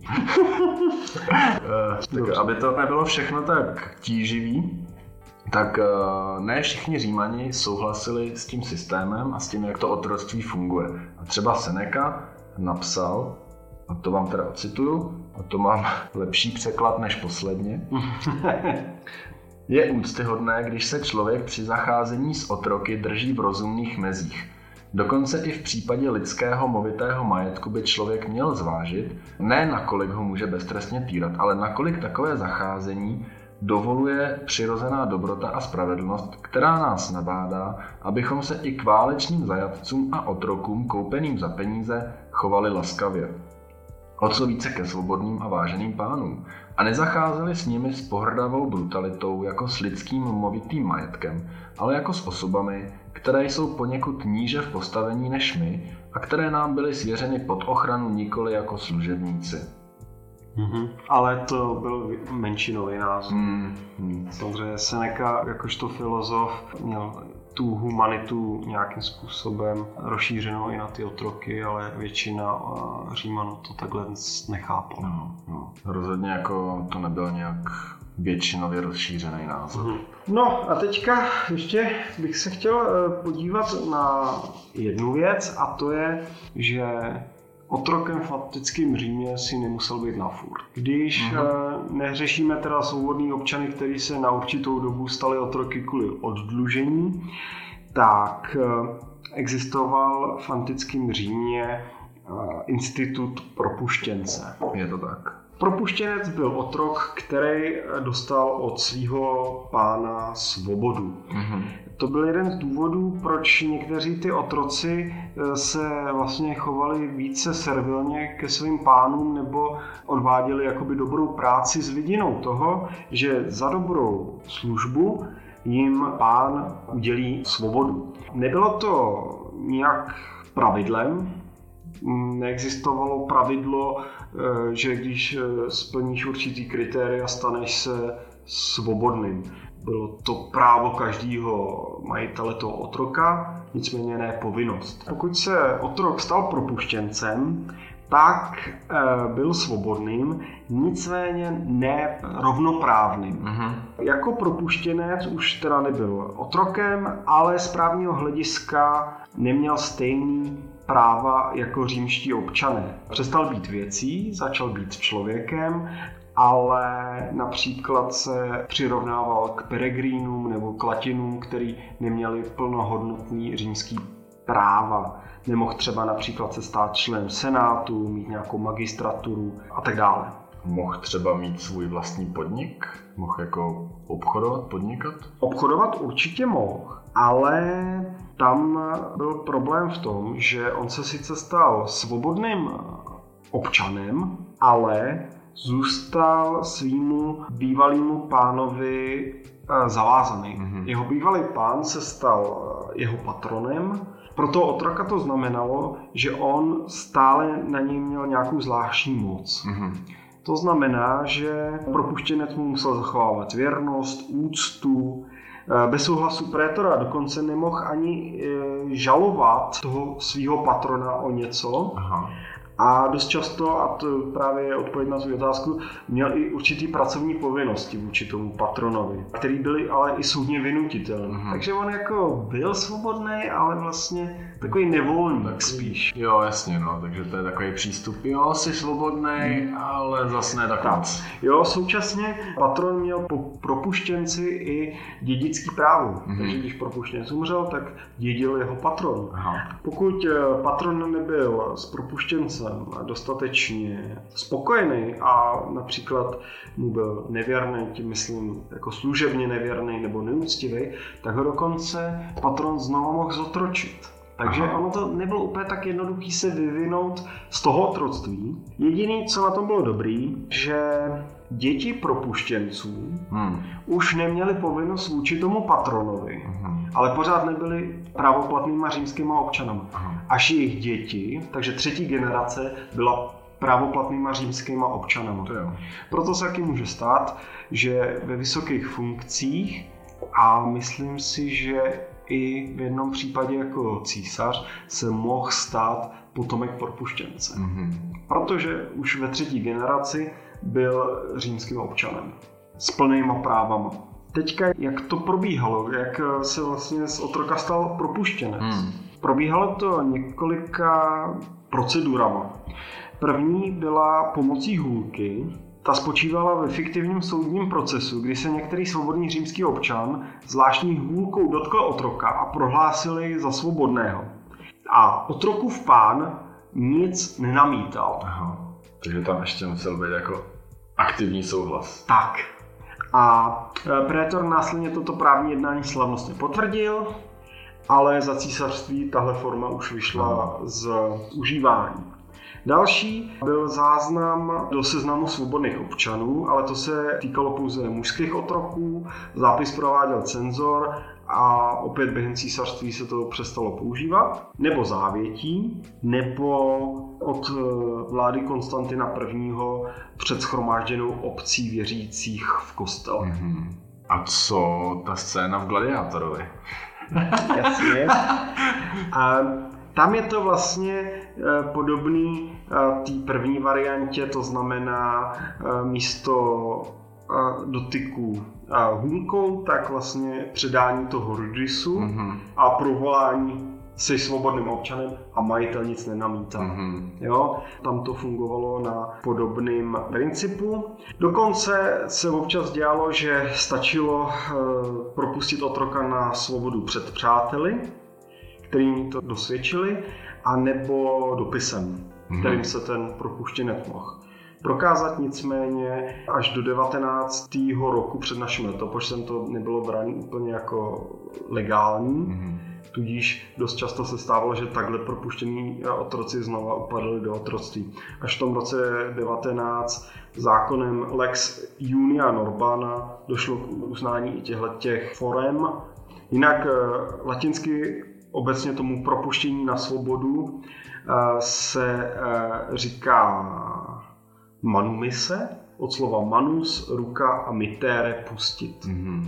tak aby to nebylo všechno tak tíživý, tak ne všichni Římani souhlasili s tím systémem a s tím, jak to otroctví funguje. A třeba Seneca napsal, a to vám teda ocituju, a to mám lepší překlad než posledně. Je úctyhodné, když se člověk při zacházení s otroky drží v rozumných mezích. Dokonce i v případě lidského movitého majetku by člověk měl zvážit, ne nakolik ho může beztrestně týrat, ale nakolik takové zacházení dovoluje přirozená dobrota a spravedlnost, která nás nabádá, abychom se i k válečným zajatcům a otrokům koupeným za peníze chovali laskavě. O co více ke svobodným a váženým pánům. A nezacházeli s nimi s pohrdavou brutalitou jako s lidským movitým majetkem, ale jako s osobami, které jsou poněkud níže v postavení než my a které nám byly svěřeny pod ochranu nikoli jako služebníci. Mm-hmm. Ale to byl menšinový názor. Mm, mm. Samozřejmě Seneca jakožto filozof měl tu humanitu nějakým způsobem rozšířenou i na ty otroky, ale většina eh, Římanů to takhle nechápala. No, no. Rozhodně jako to nebyl nějak většinově rozšířený názor. Mm. No a teďka ještě bych se chtěl eh, podívat na jednu věc a to je, že otrokem v antickém Římě si nemusel být na furt. Když mm-hmm. neřešíme teda svobodní občany, kteří se na určitou dobu stali otroky kvůli oddlužení, tak eh, existoval v antickém Římě eh, institut propuštěnce. Je to tak. Propuštěnec byl otrok, který dostal od svého pána svobodu. Mm-hmm. To byl jeden z důvodů, proč někteří ty otroci eh, se vlastně chovali více servilně ke svým pánům nebo odváděli jakoby dobrou práci s vidinou toho, že za dobrou službu jim pán udělí svobodu. Nebylo to nějak pravidlem, neexistovalo pravidlo, eh, že když eh, splníš určitý kritéria, staneš se svobodným. Bylo to právo každého majitele toho otroka, nicméně ne povinnost. Pokud se otrok stal propuštěncem, tak e, byl svobodným, nicméně ne rovnoprávným. Mm-hmm. Jako propuštěnec už teda nebyl otrokem, ale z právního hlediska neměl stejný práva jako římští občané. Přestal být věcí, začal být člověkem ale například se přirovnával k peregrínům nebo k latinům, který neměli plnohodnotný římský práva. Nemohl třeba například se stát členem senátu, mít nějakou magistraturu a tak dále. Mohl třeba mít svůj vlastní podnik? Mohl jako obchodovat, podnikat? Obchodovat určitě mohl, ale tam byl problém v tom, že on se sice stal svobodným občanem, ale zůstal svýmu bývalému pánovi eh, zavázaný. Mm-hmm. Jeho bývalý pán se stal eh, jeho patronem, pro toho otroka to znamenalo, že on stále na něj měl nějakou zvláštní moc. Mm-hmm. To znamená, že propuštěnec mu musel zachovávat věrnost, úctu, eh, bez souhlasu prétora dokonce nemohl ani žalovat toho svého patrona o něco. Aha. A dost často, a to právě je odpověď na svou otázku, měl i určitý pracovní povinnosti vůči tomu patronovi, který byly ale i soudně vynutitelné. Mm-hmm. Takže on jako byl svobodný, ale vlastně takový nevolný tak spíš. Jo, jasně, no, takže to je takový přístup, jo, jsi svobodný, mm. ale zase ne tak, tak moc. Jo, současně patron měl po propuštěnci i dědický právo, mm-hmm. takže když propuštěnec umřel, tak dědil jeho patron. Aha. Pokud eh, patron nebyl s propuštěncem dostatečně spokojený a například mu byl nevěrný, tím myslím jako služebně nevěrný nebo neúctivý, tak ho dokonce patron znovu mohl zotročit. Takže Aha. ono to nebylo úplně tak jednoduché se vyvinout z toho otroctví. Jediný, co na tom bylo dobrý, že děti propuštěnců hmm. už neměly povinnost vůči tomu patronovi, hmm. ale pořád nebyly právoplatnýma římskýma občanama. Hmm. Až jejich děti, takže třetí generace, byla právoplatnýma římskýma občanama. To jo. Proto se taky může stát, že ve vysokých funkcích a myslím si, že i v jednom případě jako císař se mohl stát potomek propuštěnce. Mm-hmm. Protože už ve třetí generaci byl římským občanem s plnýma právama. Teďka, jak to probíhalo, jak se vlastně z otroka stal propuštěnec. Hmm. Probíhalo to několika procedurama. První byla pomocí hůlky, ta spočívala ve fiktivním soudním procesu, kdy se některý svobodný římský občan zvláštní hůlkou dotkl otroka a prohlásili za svobodného. A otrokův pán nic nenamítal. Aha. Takže tam ještě musel být jako aktivní souhlas. Tak. A e, prétor následně toto právní jednání slavnostně potvrdil, ale za císařství tahle forma už vyšla z užívání. Další byl záznam do seznamu svobodných občanů, ale to se týkalo pouze mužských otroků, zápis prováděl cenzor a opět během císařství se to přestalo používat, nebo závětí, nebo od eh, vlády Konstantina I. před schromážděnou obcí věřících v kostele. Mm-hmm. A co ta scéna v Gladiátorovi? Jasně. A tam je to vlastně eh, podobný eh, té první variantě, to znamená místo dotyku hůlkou, tak vlastně předání toho rudisu mm-hmm. a provolání jsi svobodným občanem a majitel nic nenamítá. Mm-hmm. Jo? Tam to fungovalo na podobném principu. Dokonce se občas dělalo, že stačilo e, propustit otroka na svobodu před přáteli, kterým to dosvědčili, a nebo dopisem, mm-hmm. kterým se ten propuštěnec mohl prokázat nicméně až do 19. roku před naším letopočtem to nebylo bráno úplně jako legální. Mm-hmm. Tudíž dost často se stávalo, že takhle propuštění otroci znova upadli do otroctví. Až v tom roce 19 zákonem Lex Junia Norbana došlo k uznání i těchto těch forem. Jinak eh, latinsky obecně tomu propuštění na svobodu eh, se eh, říká manumise, od slova manus, ruka a mitere pustit. Mm-hmm.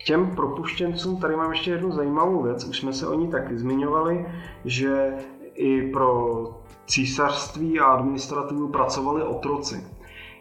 K těm propuštěncům tady mám ještě jednu zajímavou věc, už jsme se o ní taky zmiňovali, že i pro císařství a administrativu pracovali otroci.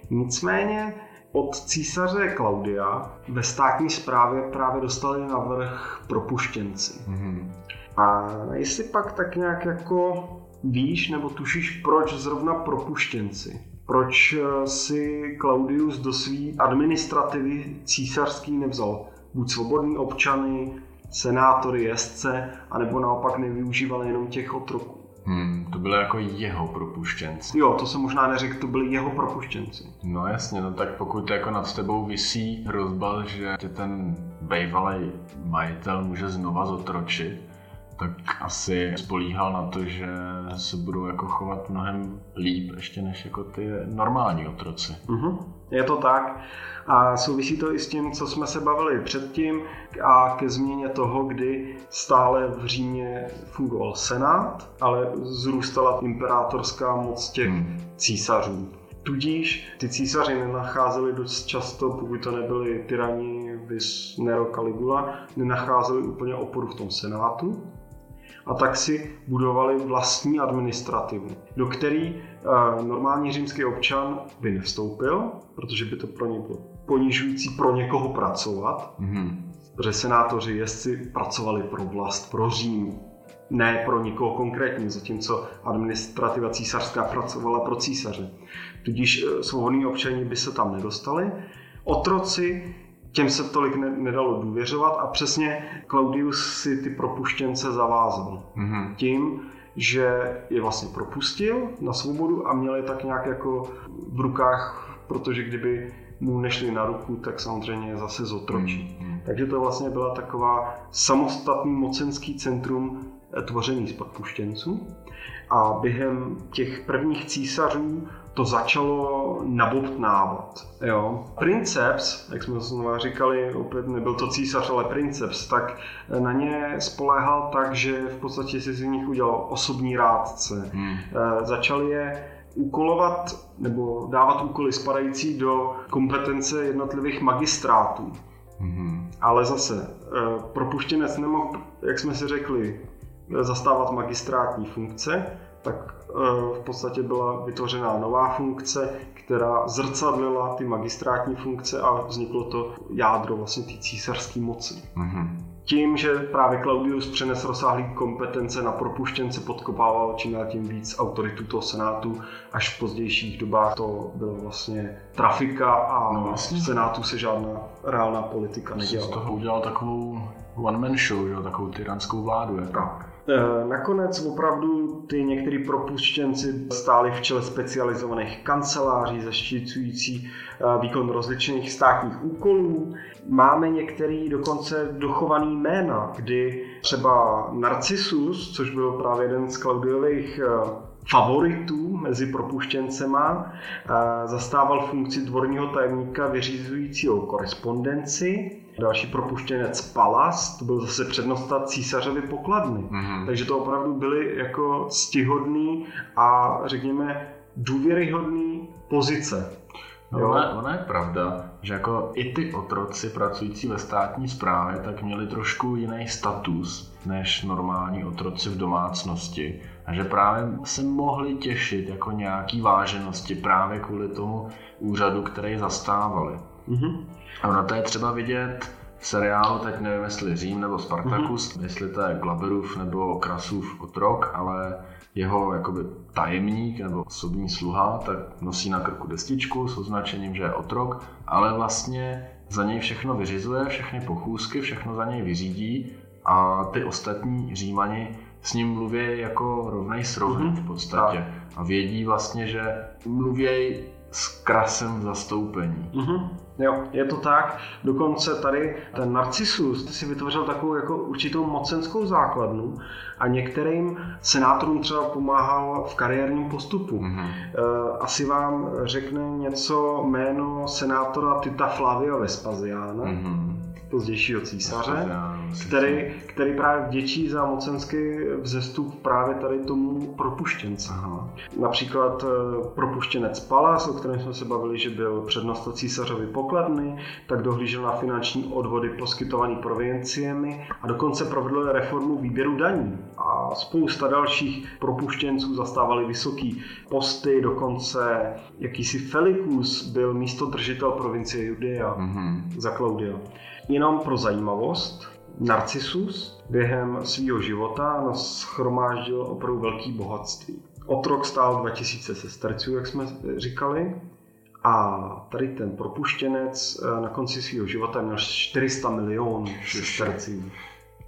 Nicméně od císaře Klaudia ve státní správě právě dostali na vrch propuštěnci. Mm-hmm. A jestli pak tak nějak jako víš nebo tušíš, proč zrovna propuštěnci? proč eh, si Claudius do své administrativy císařský nevzal buď svobodní občany, senátory, jezdce, anebo naopak nevyužíval jenom těch otroků. Hmm, to bylo jako jeho propuštěnci. Jo, to jsem možná neřekl, to byli jeho propuštěnci. No jasně, no tak pokud jako nad tebou visí hrozba, že tě ten bývalý majitel může znova zotročit, tak asi spolíhal na to, že se budou jako chovat mnohem líp ještě než jako ty normální otroci. Mm-hmm. Je to tak. A souvisí to i s tím, co jsme se bavili předtím a ke změně toho, kdy stále v Římě fungoval senát, ale zrůstala imperátorská moc těch hmm. císařů. Tudíž ty císaři nenacházeli dost často, pokud to nebyli tyrani vis Nero Caligula, nenacházeli úplně oporu v tom senátu, a tak si budovali vlastní administrativu, do který uh, normální římský občan by nevstoupil, protože by to pro ně bylo ponižující pro někoho pracovat, mm-hmm. protože senátoři, jezdci pracovali pro vlast, pro Řím, ne pro nikoho konkrétně, zatímco administrativa císařská pracovala pro císaře. Tudíž eh, svobodní občani by se tam nedostali. Otroci těm se tolik ne, nedalo důvěřovat a přesně Claudius si ty propuštěnce zavázal. Mm-hmm. Tím, že je vlastně propustil na svobodu a měl je tak nějak jako v rukách, protože kdyby mu nešli na ruku, tak samozřejmě zase zotročí. Mm-hmm. Takže to vlastně byla taková samostatný mocenský centrum eh, tvořený z propuštěnců. A během těch prvních císařů to začalo nabobtnávat. Jo. Princeps, jak jsme znovu říkali, opět nebyl to císař, ale princeps, tak na ně spoléhal tak, že v podstatě si z nich udělal osobní rádce. Hmm. E, začali je úkolovat nebo dávat úkoly spadající do kompetence jednotlivých magistrátů. Mm-hmm. Ale zase, eh, propuštěnec nemohl, jak jsme si řekli, zastávat magistrátní funkce, tak eh, v podstatě byla vytvořena nová funkce, která zrcadlila ty magistrátní funkce a vzniklo to jádro vlastně té císařské moci. Mm-hmm. Tím, že právě Claudius přenes rozsáhlý kompetence na propuštěnce, podkopával čím dál tím víc autoritu toho senátu, až v pozdějších dobách to bylo vlastně trafika a no, vlastně. v senátu se žádná reálná politika nedělala. Z toho udělal takovou one-man show, jo, takovou tyranskou vládu. Jako. Tak. E, nakonec opravdu ty některý propuštěnci stáli v čele specializovaných kanceláří zašticující e, výkon rozličných státních úkolů. Máme některý dokonce dochovaný jména, kdy třeba Narcissus, což byl právě jeden z Klaudiových e, favoritů mezi propuštěncema, zastával funkci dvorního tajemníka vyřizujícího korespondenci Další propuštěnec Palas, to byl zase přednosta císařovy pokladny. Mm-hmm. Takže to opravdu byly jako stihodný a řekněme důvěryhodný pozice. No, ono, ono je pravda, že jako i ty otroci pracující ve státní správě tak měli trošku jiný status než normální otroci v domácnosti a že právě se mohli těšit jako nějaký váženosti právě kvůli tomu úřadu, který zastávali. Mm-hmm. A na to je třeba vidět v seriálu, teď nevím jestli Řím nebo Spartacus, mm-hmm. jestli to je Glaberův nebo Krasův otrok, ale jeho jakoby tajemník nebo osobní sluha, tak nosí na krku destičku s označením, že je otrok, ale vlastně za něj všechno vyřizuje, všechny pochůzky, všechno za něj vyřídí a ty ostatní římani s ním mluví jako rovnej s rovným v podstatě. A vědí vlastně, že mluví s krasem zastoupení. Mm-hmm. Jo, je to tak. Dokonce tady ten Narcissus si vytvořil takovou jako určitou mocenskou základnu a některým senátorům třeba pomáhal v kariérním postupu. Mm-hmm. Asi vám řekne něco jméno senátora Tita Flavia Vespasiana. Mm-hmm pozdějšího císaře, který, který právě vděčí za mocenský vzestup právě tady tomu propuštěnci. Aha. Například eh, propuštěnec Palas, o kterém jsme se bavili, že byl přednosta císařovy pokladny, tak dohlížel na finanční odvody poskytované provinciemi a dokonce provedl reformu výběru daní. A spousta dalších propuštěnců zastávali vysoký posty, dokonce jakýsi Felicus byl místo držitel provincie Judea mm-hmm. za Klaudia. Jenom pro zajímavost, Narcissus během svého života schromáždil opravdu velký bohatství. Otrok stál 2000 sesterců, jak jsme říkali, a tady ten propuštěnec eh, na konci svého života měl 400 milionů sesterců.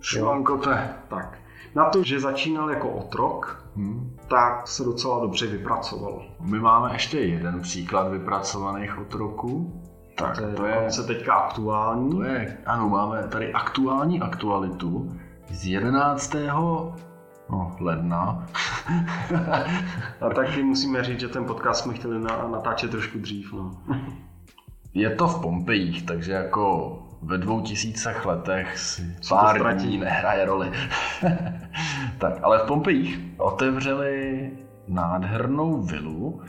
Švankote. Tak. Na to, že začínal jako otrok, hmm. tak se docela dobře vypracoval. My máme ještě jeden příklad vypracovaných otroků. Tak to je, to je se teďka aktuální. To je, ano, máme tady aktuální aktualitu z 11. No, ledna. A taky musíme říct, že ten podcast jsme chtěli natáčet trošku dřív. No. Je to v Pompejích, takže jako ve dvou tisícech letech si pár dní nehraje roli. tak, ale v Pompejích otevřeli nádhernou vilu,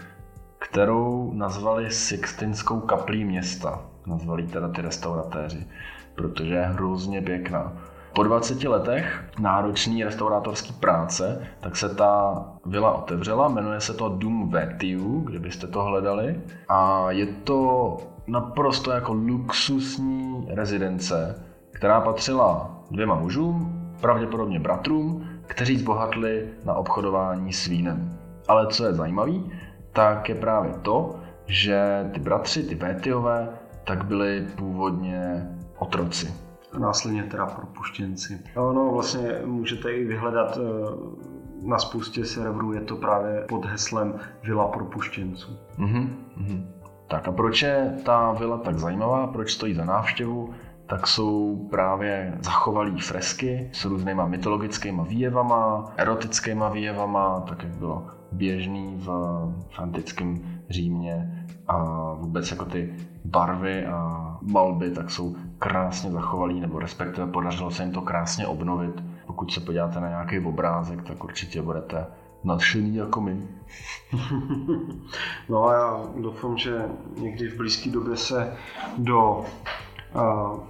kterou nazvali Sixtinskou kaplí města. Nazvali teda ty restauratéři, protože je hrozně pěkná. Po 20 letech náročný restaurátorský práce, tak se ta vila otevřela, jmenuje se to Dum Vetiu, kdybyste to hledali. A je to naprosto jako luxusní rezidence, která patřila dvěma mužům, pravděpodobně bratrům, kteří zbohatli na obchodování s vínem. Ale co je zajímavé, tak je právě to, že ty bratři, ty Vétiové, tak byli původně otroci. A následně teda propuštěnci. No, no, vlastně můžete i vyhledat eh, na spoustě serverů, je to právě pod heslem Vila propuštěnců. Mm-hmm, mm-hmm. Tak a proč je ta vila tak zajímavá, proč stojí za návštěvu? tak jsou právě zachovalý fresky s různýma mytologickými výjevama, erotickými výjevama, tak jak bylo běžný v, v antickém Římě a vůbec jako ty barvy a malby tak jsou krásně zachovalý, nebo respektive podařilo se jim to krásně obnovit. Pokud se podíváte na nějaký obrázek, tak určitě budete nadšený jako my. no a já doufám, že někdy v blízké době se do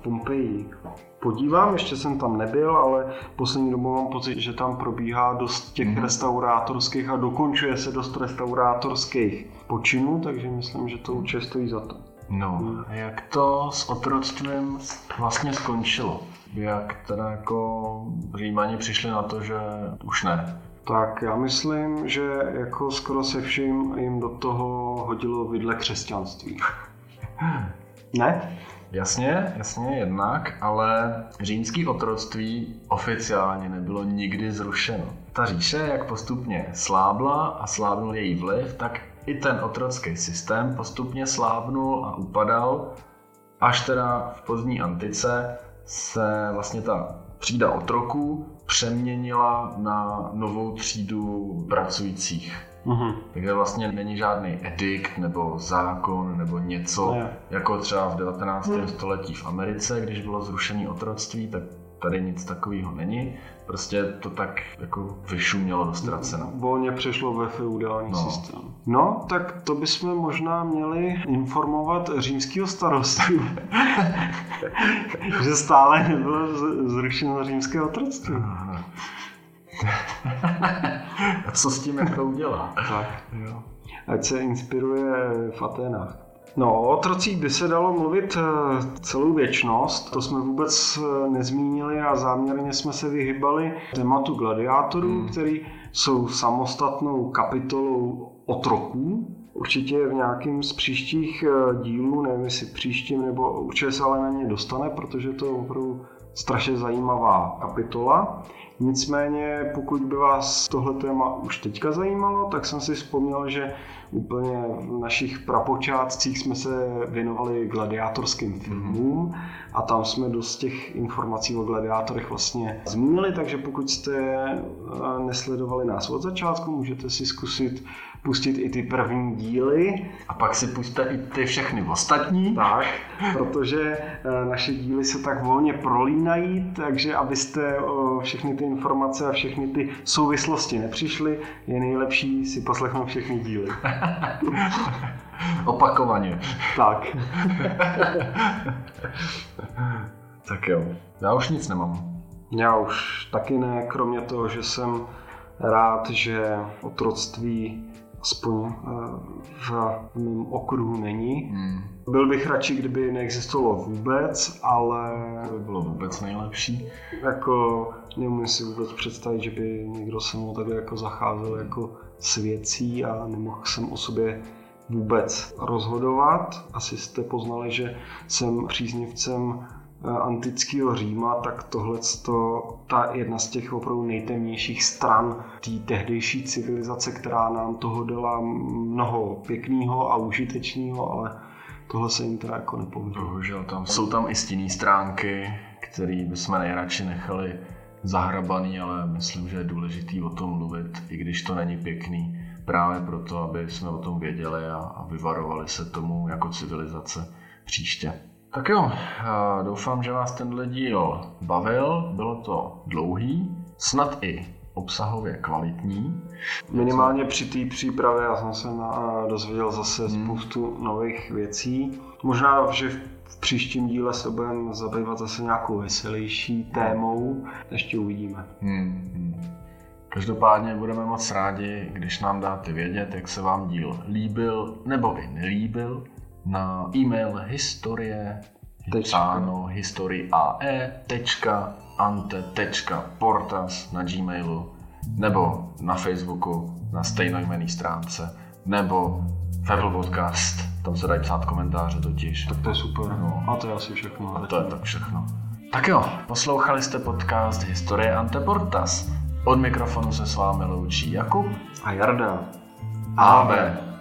Pompeji podívám, ještě jsem tam nebyl, ale poslední dobou mám pocit, že tam probíhá dost těch mm. restaurátorských a dokončuje se dost restaurátorských počinů, takže myslím, že to určitě stojí za to. No, hmm. jak to s otroctvím vlastně skončilo? Jak teda jako Římani přišli na to, že už ne? Tak já myslím, že jako skoro se vším jim do toho hodilo vidle křesťanství. ne? Jasně, jasně, jednak, ale římský otroctví oficiálně nebylo nikdy zrušeno. Ta říše, jak postupně slábla a slábnul její vliv, tak i ten otrocký systém postupně slábnul a upadal, až teda v pozdní antice se vlastně ta třída otroků přeměnila na novou třídu pracujících. Mm-hmm. Takže vlastně není žádný edikt nebo zákon nebo něco, ne. jako třeba v 19. Mm. století v Americe, když bylo zrušené otroctví, tak tady nic takového není. Prostě to tak jako vyšumělo do ztracena. Volně přešlo ve feudální no. systém. No, tak to bychom možná měli informovat římského starostu, že stále nebylo zrušeno římské otroctví. A co s tím jako udělá? tak, jo. Ať se inspiruje v Aténách. No, o otrocích by se dalo mluvit eh, celou věčnost, to jsme vůbec eh, nezmínili a záměrně jsme se vyhybali tématu gladiátorů, hmm. který jsou samostatnou kapitolou otroků. Určitě v nějakým z příštích eh, dílů, nevím jestli příštím, nebo určitě se ale na ně dostane, protože to je opravdu strašně zajímavá kapitola. Nicméně, pokud by vás tohle téma už teďka zajímalo, tak jsem si vzpomněl, že úplně v našich prapočátcích jsme se věnovali gladiátorským filmům a tam jsme dost těch informací o gladiátorech vlastně zmínili, takže pokud jste eh, nesledovali nás od začátku, můžete si zkusit pustit i ty první díly. A pak si pustíte i ty všechny ostatní. Tak, protože eh, naše díly se tak volně prolínají, takže abyste o všechny ty informace a všechny ty souvislosti nepřišli, je nejlepší si poslechnout všechny díly. Opakovaně. Tak. tak jo, já už nic nemám. Já už taky ne, kromě toho, že jsem rád, že otroctví aspoň eh, v mém okruhu není. Hmm. Byl bych radši, kdyby neexistovalo vůbec, ale... To by bylo vůbec nejlepší. Jako nemůžu si vůbec představit, že by někdo se mnou takhle jako zacházel jako s věcí a nemohl jsem o sobě vůbec rozhodovat. Asi jste poznali, že jsem příznivcem antického Říma, tak tohle ta jedna z těch opravdu nejtemnějších stran té tehdejší civilizace, která nám toho dala mnoho pěkného a užitečného, ale tohle se jim teda jako nepovedlo. Bohužel, tam jsou tam i stinné stránky, které bychom nejradši nechali zahrabaný, ale myslím, že je důležitý o tom mluvit, i když to není pěkný, právě proto, aby jsme o tom věděli a vyvarovali se tomu jako civilizace příště. Tak jo, doufám, že vás tenhle díl bavil. Bylo to dlouhý, snad i obsahově kvalitní. Minimálně při té přípravě já jsem se na, dozvěděl zase hmm. spoustu nových věcí. Možná, že v příštím díle se budeme zabývat zase nějakou veselější témou. Ještě uvidíme. Hmm. Hmm. Každopádně budeme moc rádi, když nám dáte vědět, jak se vám díl líbil nebo i nelíbil na e-mail historie psáno historieae.ante.portas na gmailu nebo na Facebooku na stejnojmený stránce nebo Apple Podcast, tam se dají psát komentáře totiž. Tak to je super. No. A to je asi všechno. A to je tak všechno. Tak jo, poslouchali jste podcast Historie Anteportas. Od mikrofonu se s vámi loučí Jakub a Jarda. Amen.